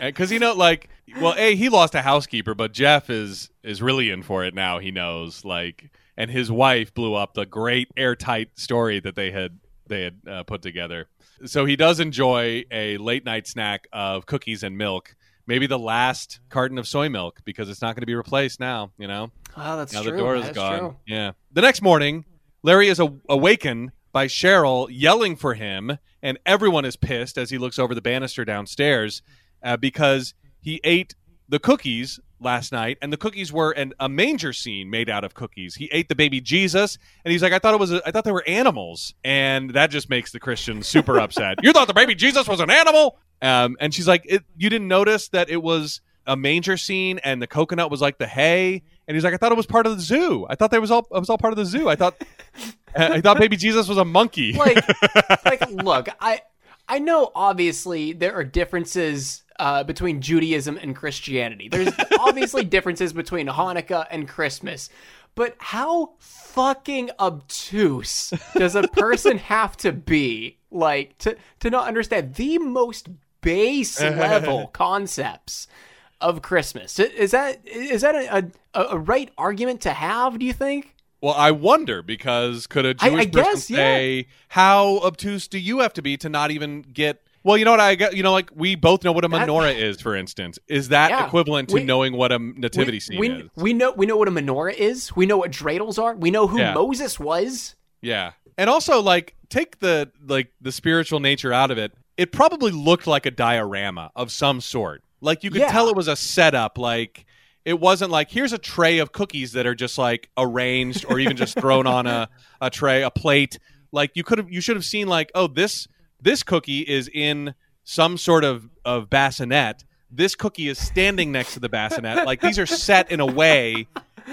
because you know, like, well, a he lost a housekeeper, but Jeff is is really in for it now. He knows, like, and his wife blew up the great airtight story that they had they had uh, put together. So he does enjoy a late night snack of cookies and milk. Maybe the last carton of soy milk because it's not going to be replaced now. You know. Oh, that's Now true. the door is gone. true. Yeah. The next morning, Larry is a- awakened by Cheryl yelling for him, and everyone is pissed as he looks over the banister downstairs uh, because he ate the cookies last night, and the cookies were an, a manger scene made out of cookies. He ate the baby Jesus, and he's like, I thought it was, a, I thought they were animals, and that just makes the Christian super (laughs) upset. You thought the baby Jesus was an animal? Um, and she's like, it, you didn't notice that it was a manger scene, and the coconut was like the hay, and he's like, I thought it was part of the zoo. I thought that was all, it was all part of the zoo. I thought, (laughs) I thought baby Jesus was a monkey. like (laughs) like look i i know obviously there are differences uh, between judaism and christianity there's (laughs) obviously differences between hanukkah and christmas but how fucking obtuse does a person have to be like to to not understand the most base (laughs) level concepts of christmas is that is that a, a, a right argument to have do you think Well, I wonder because could a Jewish I person guess, yeah. say, "How obtuse do you have to be to not even get?" Well, you know what I get. You know, like we both know what a menorah is, for instance. Is that Yeah. equivalent to We- knowing what a nativity we, scene we, is? we know we know what a menorah is. We know what dreidels are. We know who Yeah. Moses was. Yeah, and also like take the like the spiritual nature out of it. It probably looked like a diorama of some sort. Like you could Yeah. tell it was a setup. Like it wasn't like here's a tray of cookies that are just like arranged or even just thrown on a, a tray, a plate. Like you could have you should have seen like, oh, this this cookie is in some sort of, of bassinet. This cookie is standing next to the bassinet. Like these are set in a way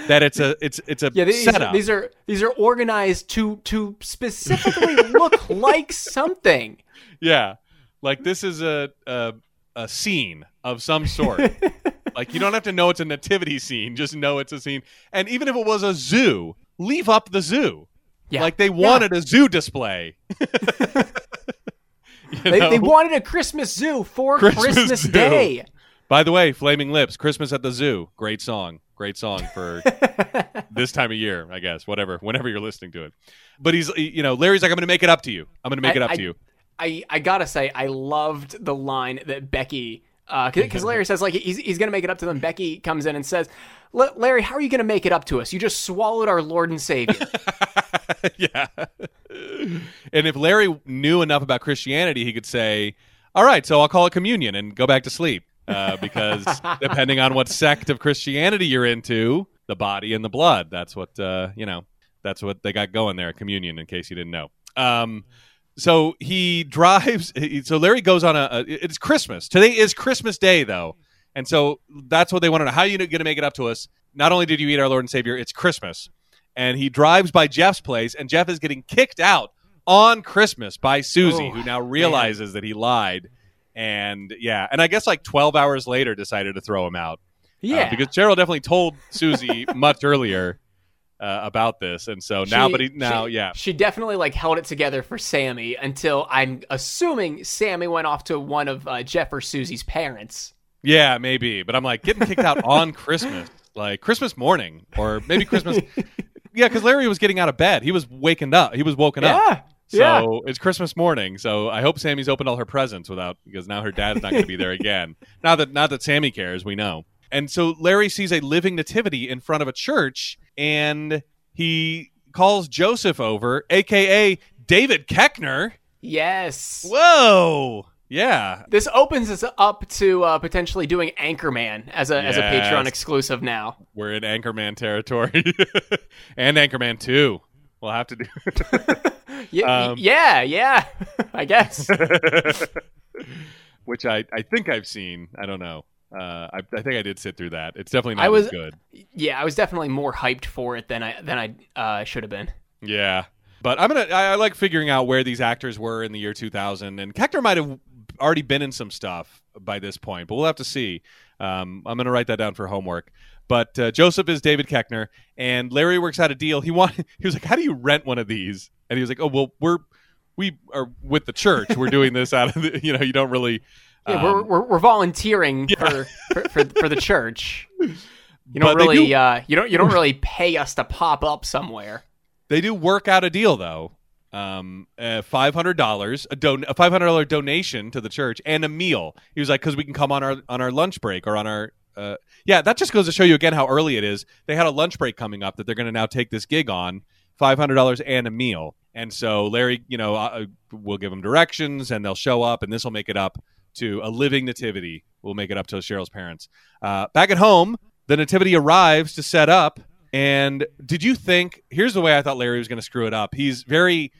that it's a it's it's a Yeah, these, setup. these are these are organized to to specifically look like something. (laughs) Yeah, like this is a a, a scene of some sort. (laughs) like you don't have to know it's a nativity scene; just know it's a scene. And even if it was a zoo, leave up the zoo. Yeah, Like they Yeah. wanted a zoo display. (laughs) (laughs) They, they wanted a Christmas zoo for Christmas Christmas, zoo. Day. By the way, Flaming Lips, Christmas at the Zoo, great song, great song for this time of year, I guess. Whatever, whenever you're listening to it. But he's, you know, Larry's like, I'm going to make it up to you. I'm going to make I- it up I- to you. I I gotta say I loved the line that Becky because Larry says like he's he's gonna make it up to them. Becky comes in and says, "La- "Larry, how are you gonna make it up to us? You just swallowed our Lord and Savior." (laughs) yeah. and if Larry knew enough about Christianity, he could say, "All right, so I'll call it communion and go back to sleep." Uh, because (laughs) depending on what sect of Christianity you're into, the body and the blood. That's what uh, you know. That's what they got going there communion. In case you didn't know. Um, so he drives. (laughs) So Larry goes on a, a. It's Christmas. Today is Christmas Day, though, and so that's what they want to know. How are you going to make it up to us? Not only did you eat our Lord and Savior, it's Christmas and he drives by Jeff's place, and Jeff is getting kicked out on Christmas by Susie, Oh, who now realizes that he lied. And yeah, and I guess like 12 hours later decided to throw him out. Uh, yeah, because Cheryl definitely told Susie (laughs) much earlier uh, about this. And so now, She- but he, now, she- yeah. she definitely like held it together for Sammy until I'm assuming Sammy went off to one of uh, Jeff or Susie's parents. Yeah, maybe. But I'm like, getting kicked out (laughs) on Christmas, like Christmas morning, or maybe Christmas. (laughs) yeah, because Larry was getting out of bed. He was waking up. He was woken up. Yeah, So yeah. it's Christmas morning. So I hope Sammy's opened all her presents without because now her dad's not going to be there again. Not that not that Sammy cares, we know. And so Larry sees a living nativity in front of a church, and he calls Joseph over, aka David Koechner. Yes. Whoa, yeah, This opens us up to uh, potentially doing Anchorman as a as a Yes. Patreon exclusive now. we're in Anchorman territory, (laughs) and Anchorman Two. We'll have to do. (laughs) Yeah, Um, yeah, yeah. (laughs) I guess. Which I, I think I've seen. I don't know. Uh, I, I think I did sit through that. It's definitely not I was- as good. yeah, I was definitely more hyped for it than I than I uh, should have been. Yeah, but I'm gonna. I, I like figuring out where these actors were in the year 2000, and Hector might have already been in some stuff by this point, but we'll have to see. Um, I'm gonna write that down for homework. But uh, Joseph is David Koechner, and Larry works out a deal. He want. (laughs) He was like, "How do you rent one of these?" And he was like, "Oh, well, we're we are with the church. We're doing this out of the. (laughs) You know, you don't really." Yeah, we're, um, we're we're volunteering for, for, for for the church. (laughs) You don't But really do- uh, you don't you don't really pay us to pop up somewhere. They do work out a deal though. Um, uh, five hundred dollars, a don, a five hundred dollar donation to the church, and a meal. He was like, because we can come on our on our lunch break or on our. Uh, yeah, that just goes to show you again how early it is. They had a lunch break coming up that they're going to now take this gig on. Five hundred dollars and a meal, and so Larry, you know, uh, will give them directions, and they'll show up, and this will make it up to a living nativity. We'll make it up to Cheryl's parents. Uh, back at home, the nativity arrives to set up. And did you think? Here's the way I thought Larry was going to screw it up. He's very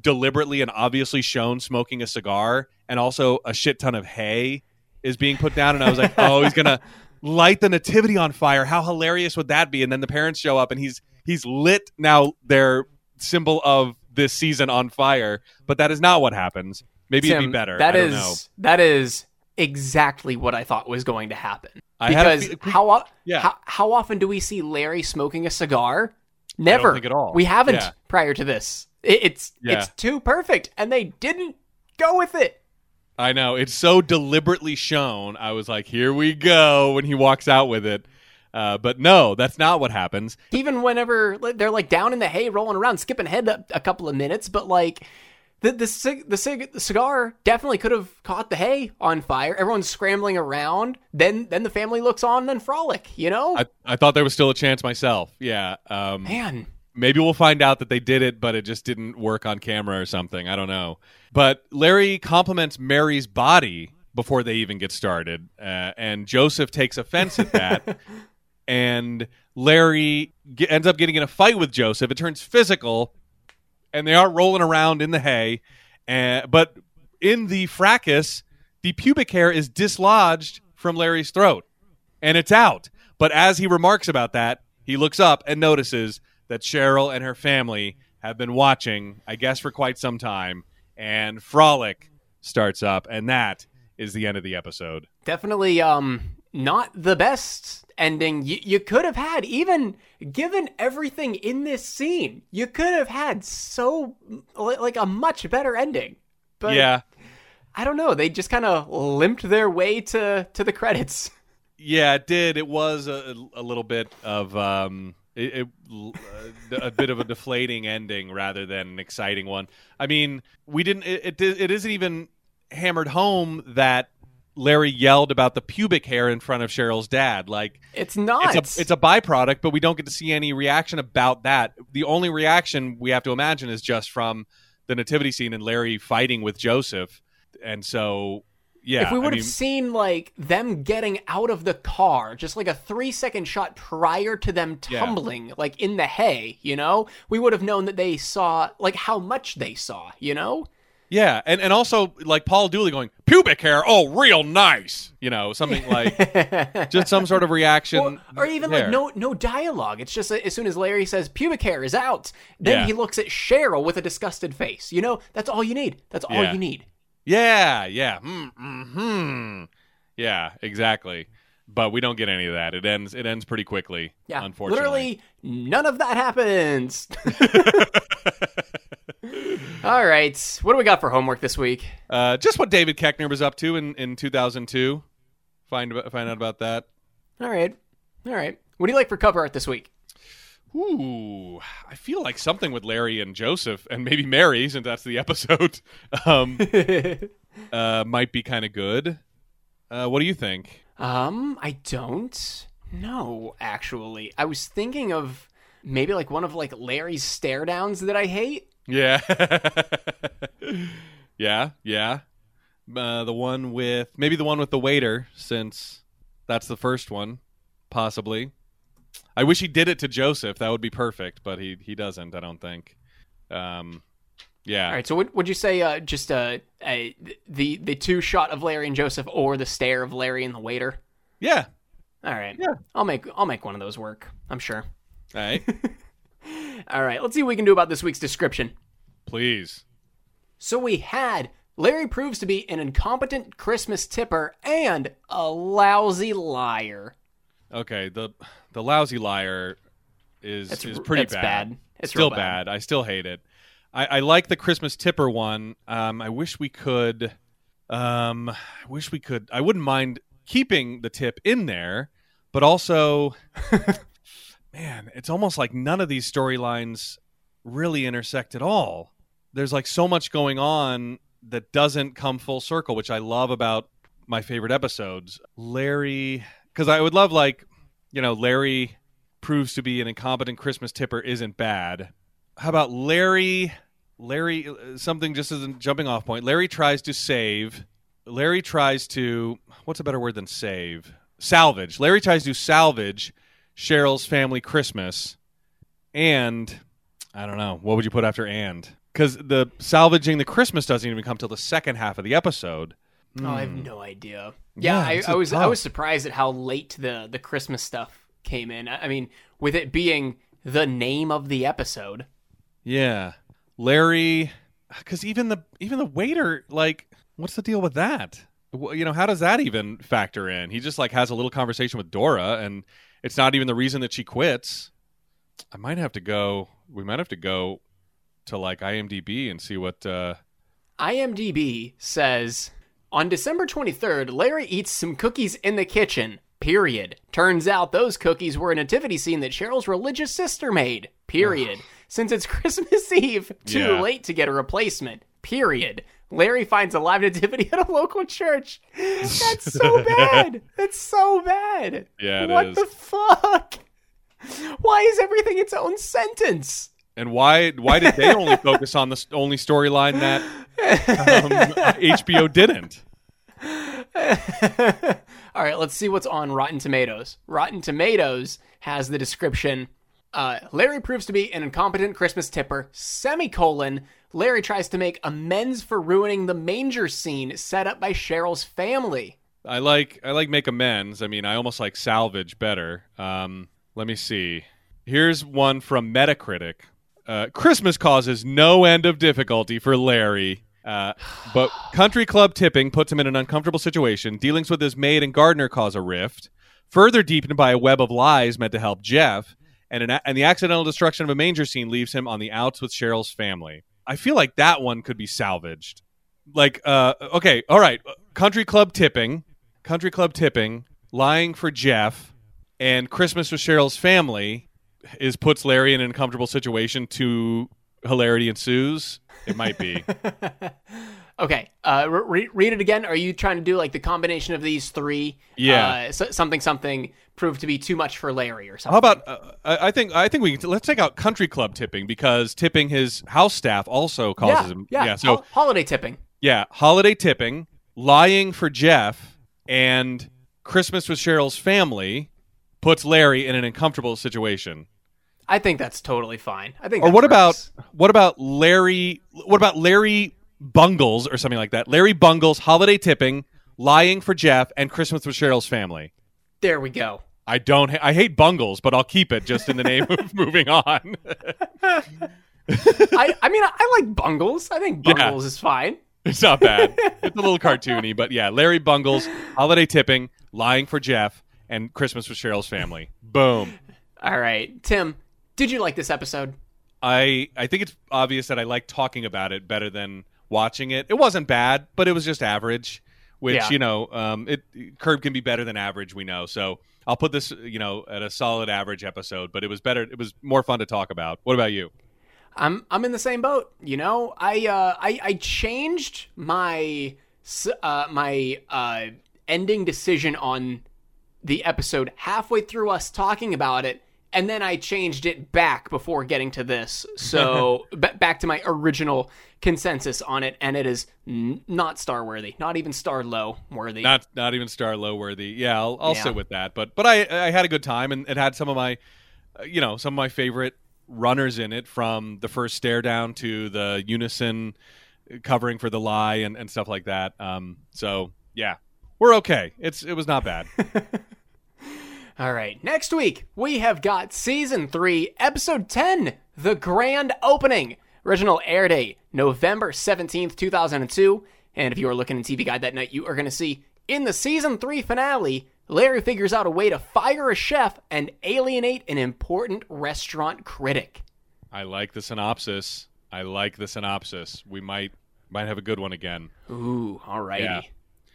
deliberately and obviously shown smoking a cigar, and also a shit ton of hay is being put down. And I was like, oh, he's gonna (laughs) light the nativity on fire. How hilarious would that be? And then the parents show up, and he's he's lit now their symbol of this season on fire. But that is not what happens. Maybe Tim, it'd be better. That I don't is- know. that is exactly what I thought was going to happen. I Because fe- how, Yeah. how how often do we see Larry smoking a cigar? Never. at all. We haven't Yeah. prior to this. It, it's Yeah. it's too perfect, and they didn't go with it. I know it's so deliberately shown. I was like, here we go when he walks out with it. Uh, but no, that's not what happens. Even whenever they're like down in the hay, rolling around, skipping ahead a, a couple of minutes, but like the the cig- the, cig- the cigar definitely could have caught the hay on fire. Everyone's scrambling around. Then then the family looks on and frolic. You know, I, I thought there was still a chance myself. Yeah. Um, man. maybe we'll find out that they did it, but it just didn't work on camera or something. I don't know. But Larry compliments Mary's body before they even get started, uh, and Joseph takes offense at that. (laughs) and Larry ends up getting in a fight with Joseph. It turns physical, and they are rolling around in the hay. And but in the fracas, the pubic hair is dislodged from Larry's throat, and it's out. But as he remarks about that, he looks up and notices that Cheryl and her family have been watching, I guess, for quite some time. And Frolic starts up, and that is the end of the episode. definitely um not the best ending you, you could have had even given everything in this scene you could have had so like a much better ending but yeah, i don't know they just kind of limped their way to to the credits (laughs) yeah, it did. It was a, a little bit of um, it, it, a bit of a deflating ending rather than an exciting one. I mean, we didn't. It, it it isn't even hammered home that Larry yelled about the pubic hair in front of Cheryl's dad. Like it's not it's a it's a byproduct, but we don't get to see any reaction about that. The only reaction we have to imagine is just from the nativity scene and Larry fighting with Joseph, and so yeah. if we I would have mean, seen like them getting out of the car just like a three second shot prior to them Yeah. tumbling like in the hay you know we would have known that they saw like how much they saw you know yeah, and and also like Paul Dooley going pubic hair, oh, real nice, you know, something like (laughs) just some sort of reaction, or, or even there. like no no dialogue. It's just as soon as Larry says pubic hair is out, then Yeah. he looks at Cheryl with a disgusted face. You know, that's all you need. That's all Yeah. you need. Yeah, yeah. Mm, hmm Yeah, exactly. But we don't get any of that. It ends it ends pretty quickly. Yeah, unfortunately. literally none of that happens. (laughs) all right, what do we got for homework this week? Uh, just what David Koechner was up to in, in 2002. Find find out about that. All right, all right. What do you like for cover art this week? Ooh, I feel like something with Larry and Joseph and maybe Mary, since that's the episode, (laughs) um, (laughs) uh, might be kind of good. Uh, what do you think? Um, I don't know actually. I was thinking of maybe like one of like Larry's stare downs that I hate. Yeah, (laughs) yeah, yeah. Uh, the one with maybe the one with the waiter, since that's the first one, possibly. I wish he did it to Joseph. That would be perfect, but he he doesn't. I don't think. Um, yeah. All right, so what would you say? Uh, just uh, a, the the two shot of Larry and Joseph, or the stare of Larry and the waiter. Yeah. All right, Yeah. I'll make I'll make one of those work. I'm sure. All right. (laughs) All right, let's see what we can do about this week's description. Please. So we had Larry proves to be an incompetent Christmas tipper and a lousy liar. Okay. The the lousy liar is is pretty that's bad. It's Still real bad. I still hate it. I, I like the Christmas tipper one. Um, I wish we could. Um, I wish we could. I wouldn't mind keeping the tip in there, but also, (laughs) man, it's almost like none of these storylines really intersect at all. There's like so much going on that doesn't come full circle, which I love about my favorite episodes. Larry, because I would love like, you know, Larry proves to be an incompetent Christmas tipper isn't bad. How about Larry? Larry, uh, something just as a jumping off point. Larry tries to save Larry tries to what's a better word than save? Salvage. Larry tries to salvage Cheryl's family Christmas, and I don't know what would you put after and because the salvaging the Christmas doesn't even come till the second half of the episode. Oh, I have no idea. Yeah, Hmm. Yeah, I, I was I was surprised at how late the the Christmas stuff came in. I I mean, with it being the name of the episode. Yeah, Larry, because even the even the waiter, like, what's the deal with that? You know, how does that even factor in? He just like has a little conversation with Dora, and it's not even the reason that she quits. I might have to go. We might have to go to like IMDb and see what. uh IMDb says on December 23rd, Larry eats some cookies in the kitchen. Period. Turns out those cookies were a nativity scene that Cheryl's religious sister made. Period. (sighs) (laughs) Since it's (laughs) Christmas Eve, too Yeah. late to get a replacement. Period. Larry finds a live nativity (laughs) at a local church. That's so (laughs) bad. That's so bad. Yeah, it what is. the fuck? Why is everything its own sentence? And why why did they only focus on the only storyline that um, HBO didn't? All right, let's see what's on Rotten Tomatoes. Rotten Tomatoes has the description uh, Larry proves to be an incompetent Christmas tipper, semicolon. Larry tries to make amends for ruining the manger scene set up by Cheryl's family. I like I like make amends. I mean, I almost like salvage better. Um, let me see. Here's one from Metacritic. Uh, Christmas causes no end of difficulty for Larry. Uh, but country club tipping puts him in an uncomfortable situation. Dealings with his maid and gardener cause a rift, further deepened by a web of lies meant to help Jeff. And, an, and the accidental destruction of a manger scene leaves him on the outs with Cheryl's family. I feel like that one could be salvaged. Like, uh, okay, all right, country club tipping, country club tipping, lying for Jeff, and Christmas with Cheryl's family is puts Larry in an uncomfortable situation. To hilarity ensues. It might be. (laughs) Okay, uh, re- read it again. Are you trying to do like the combination of these three? Yeah. Uh, so- something, something proved to be too much for Larry or something. How about uh, I I think I think we can let's take out country club tipping because tipping his house staff also causes yeah, him. yeah, so hol- holiday tipping. yeah, holiday tipping, lying for Jeff, and Christmas with Cheryl's family puts Larry in an uncomfortable situation. I think that's totally fine. I think. Or what about what about Larry? What about Larry Bungles or something like that? Larry Bungles, holiday tipping, lying for Jeff, and Christmas with Cheryl's family. There we go. I don't. Ha- I hate Bungles, but I'll keep it just in the name of (laughs) moving on. I, I mean, I like Bungles. I think Yeah. Bungles is fine. It's not bad. It's a little (laughs) cartoony, but yeah, Larry Bungles, holiday tipping, lying for Jeff, and Christmas with Cheryl's family. Boom. All right, Tim, did you like this episode? I I think it's obvious that I like talking about it better than watching it. It wasn't bad, but it was just average. Which Yeah. you know, um, it curb can be better than average. We know, so I'll put this you know at a solid average episode. But it was better. It was more fun to talk about. What about you? I'm I'm in the same boat. You know, I uh, I I changed my uh, my uh, ending decision on the episode halfway through us talking about it, and then I changed it back before getting to this. So (laughs) b- back to my original consensus on it, and it is n- not star worthy, not even star low worthy. Not not even star low worthy. Yeah, I'll, I'll Yeah. sit with that. But but I I had a good time and it had some of my uh, you know some of my favorite runners in it from the first stare down to the unison covering for the lie and, and stuff like that. Um, so yeah, we're okay. It's it was not bad. (laughs) All right, next week we have got season three, episode 10, The Grand Opening. Original air date, November 17th, 2002. And if you are looking in TV Guide that night, you are going to see in the season three finale, Larry figures out a way to fire a chef and alienate an important restaurant critic. I like the synopsis. I like the synopsis. We might might have a good one again. Ooh, alrighty. Yeah.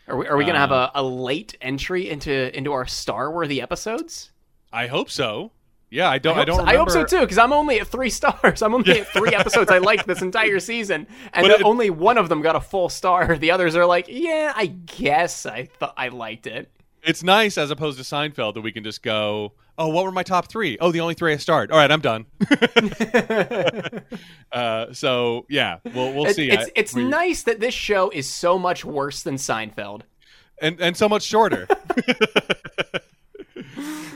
Are we, are we going to have uh, a, a late entry into into our star worthy episodes? I hope so. Yeah, I don't. I, hope don't. so- Remember. I hope so too, because I'm only at three stars. (laughs) I'm only at three episodes I liked this entire season, and it- only one of them got a full star. (laughs) The others are like, yeah, I guess I thought I liked it. It's nice as opposed to Seinfeld that we can just go, oh, what were my top three? Oh, the only three I starred. All right, I'm done. (laughs) (laughs) uh, so yeah, we'll we'll see. it's I- it's we- nice that this show is so much worse than Seinfeld. and and so much shorter. (laughs)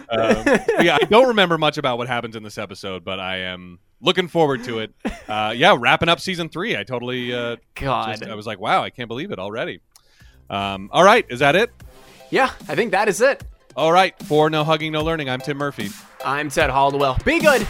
um, yeah, I don't remember much about what happens in this episode, but I am looking forward to it. Uh, yeah, wrapping up season three. I totally. Uh, God. just- I was like, wow, I can't believe it already. Um, all right, is that it? Yeah, I think that is it. All right, for no hugging, no learning. I'm Tim Murphy. I'm Ted Haldwell. Be good.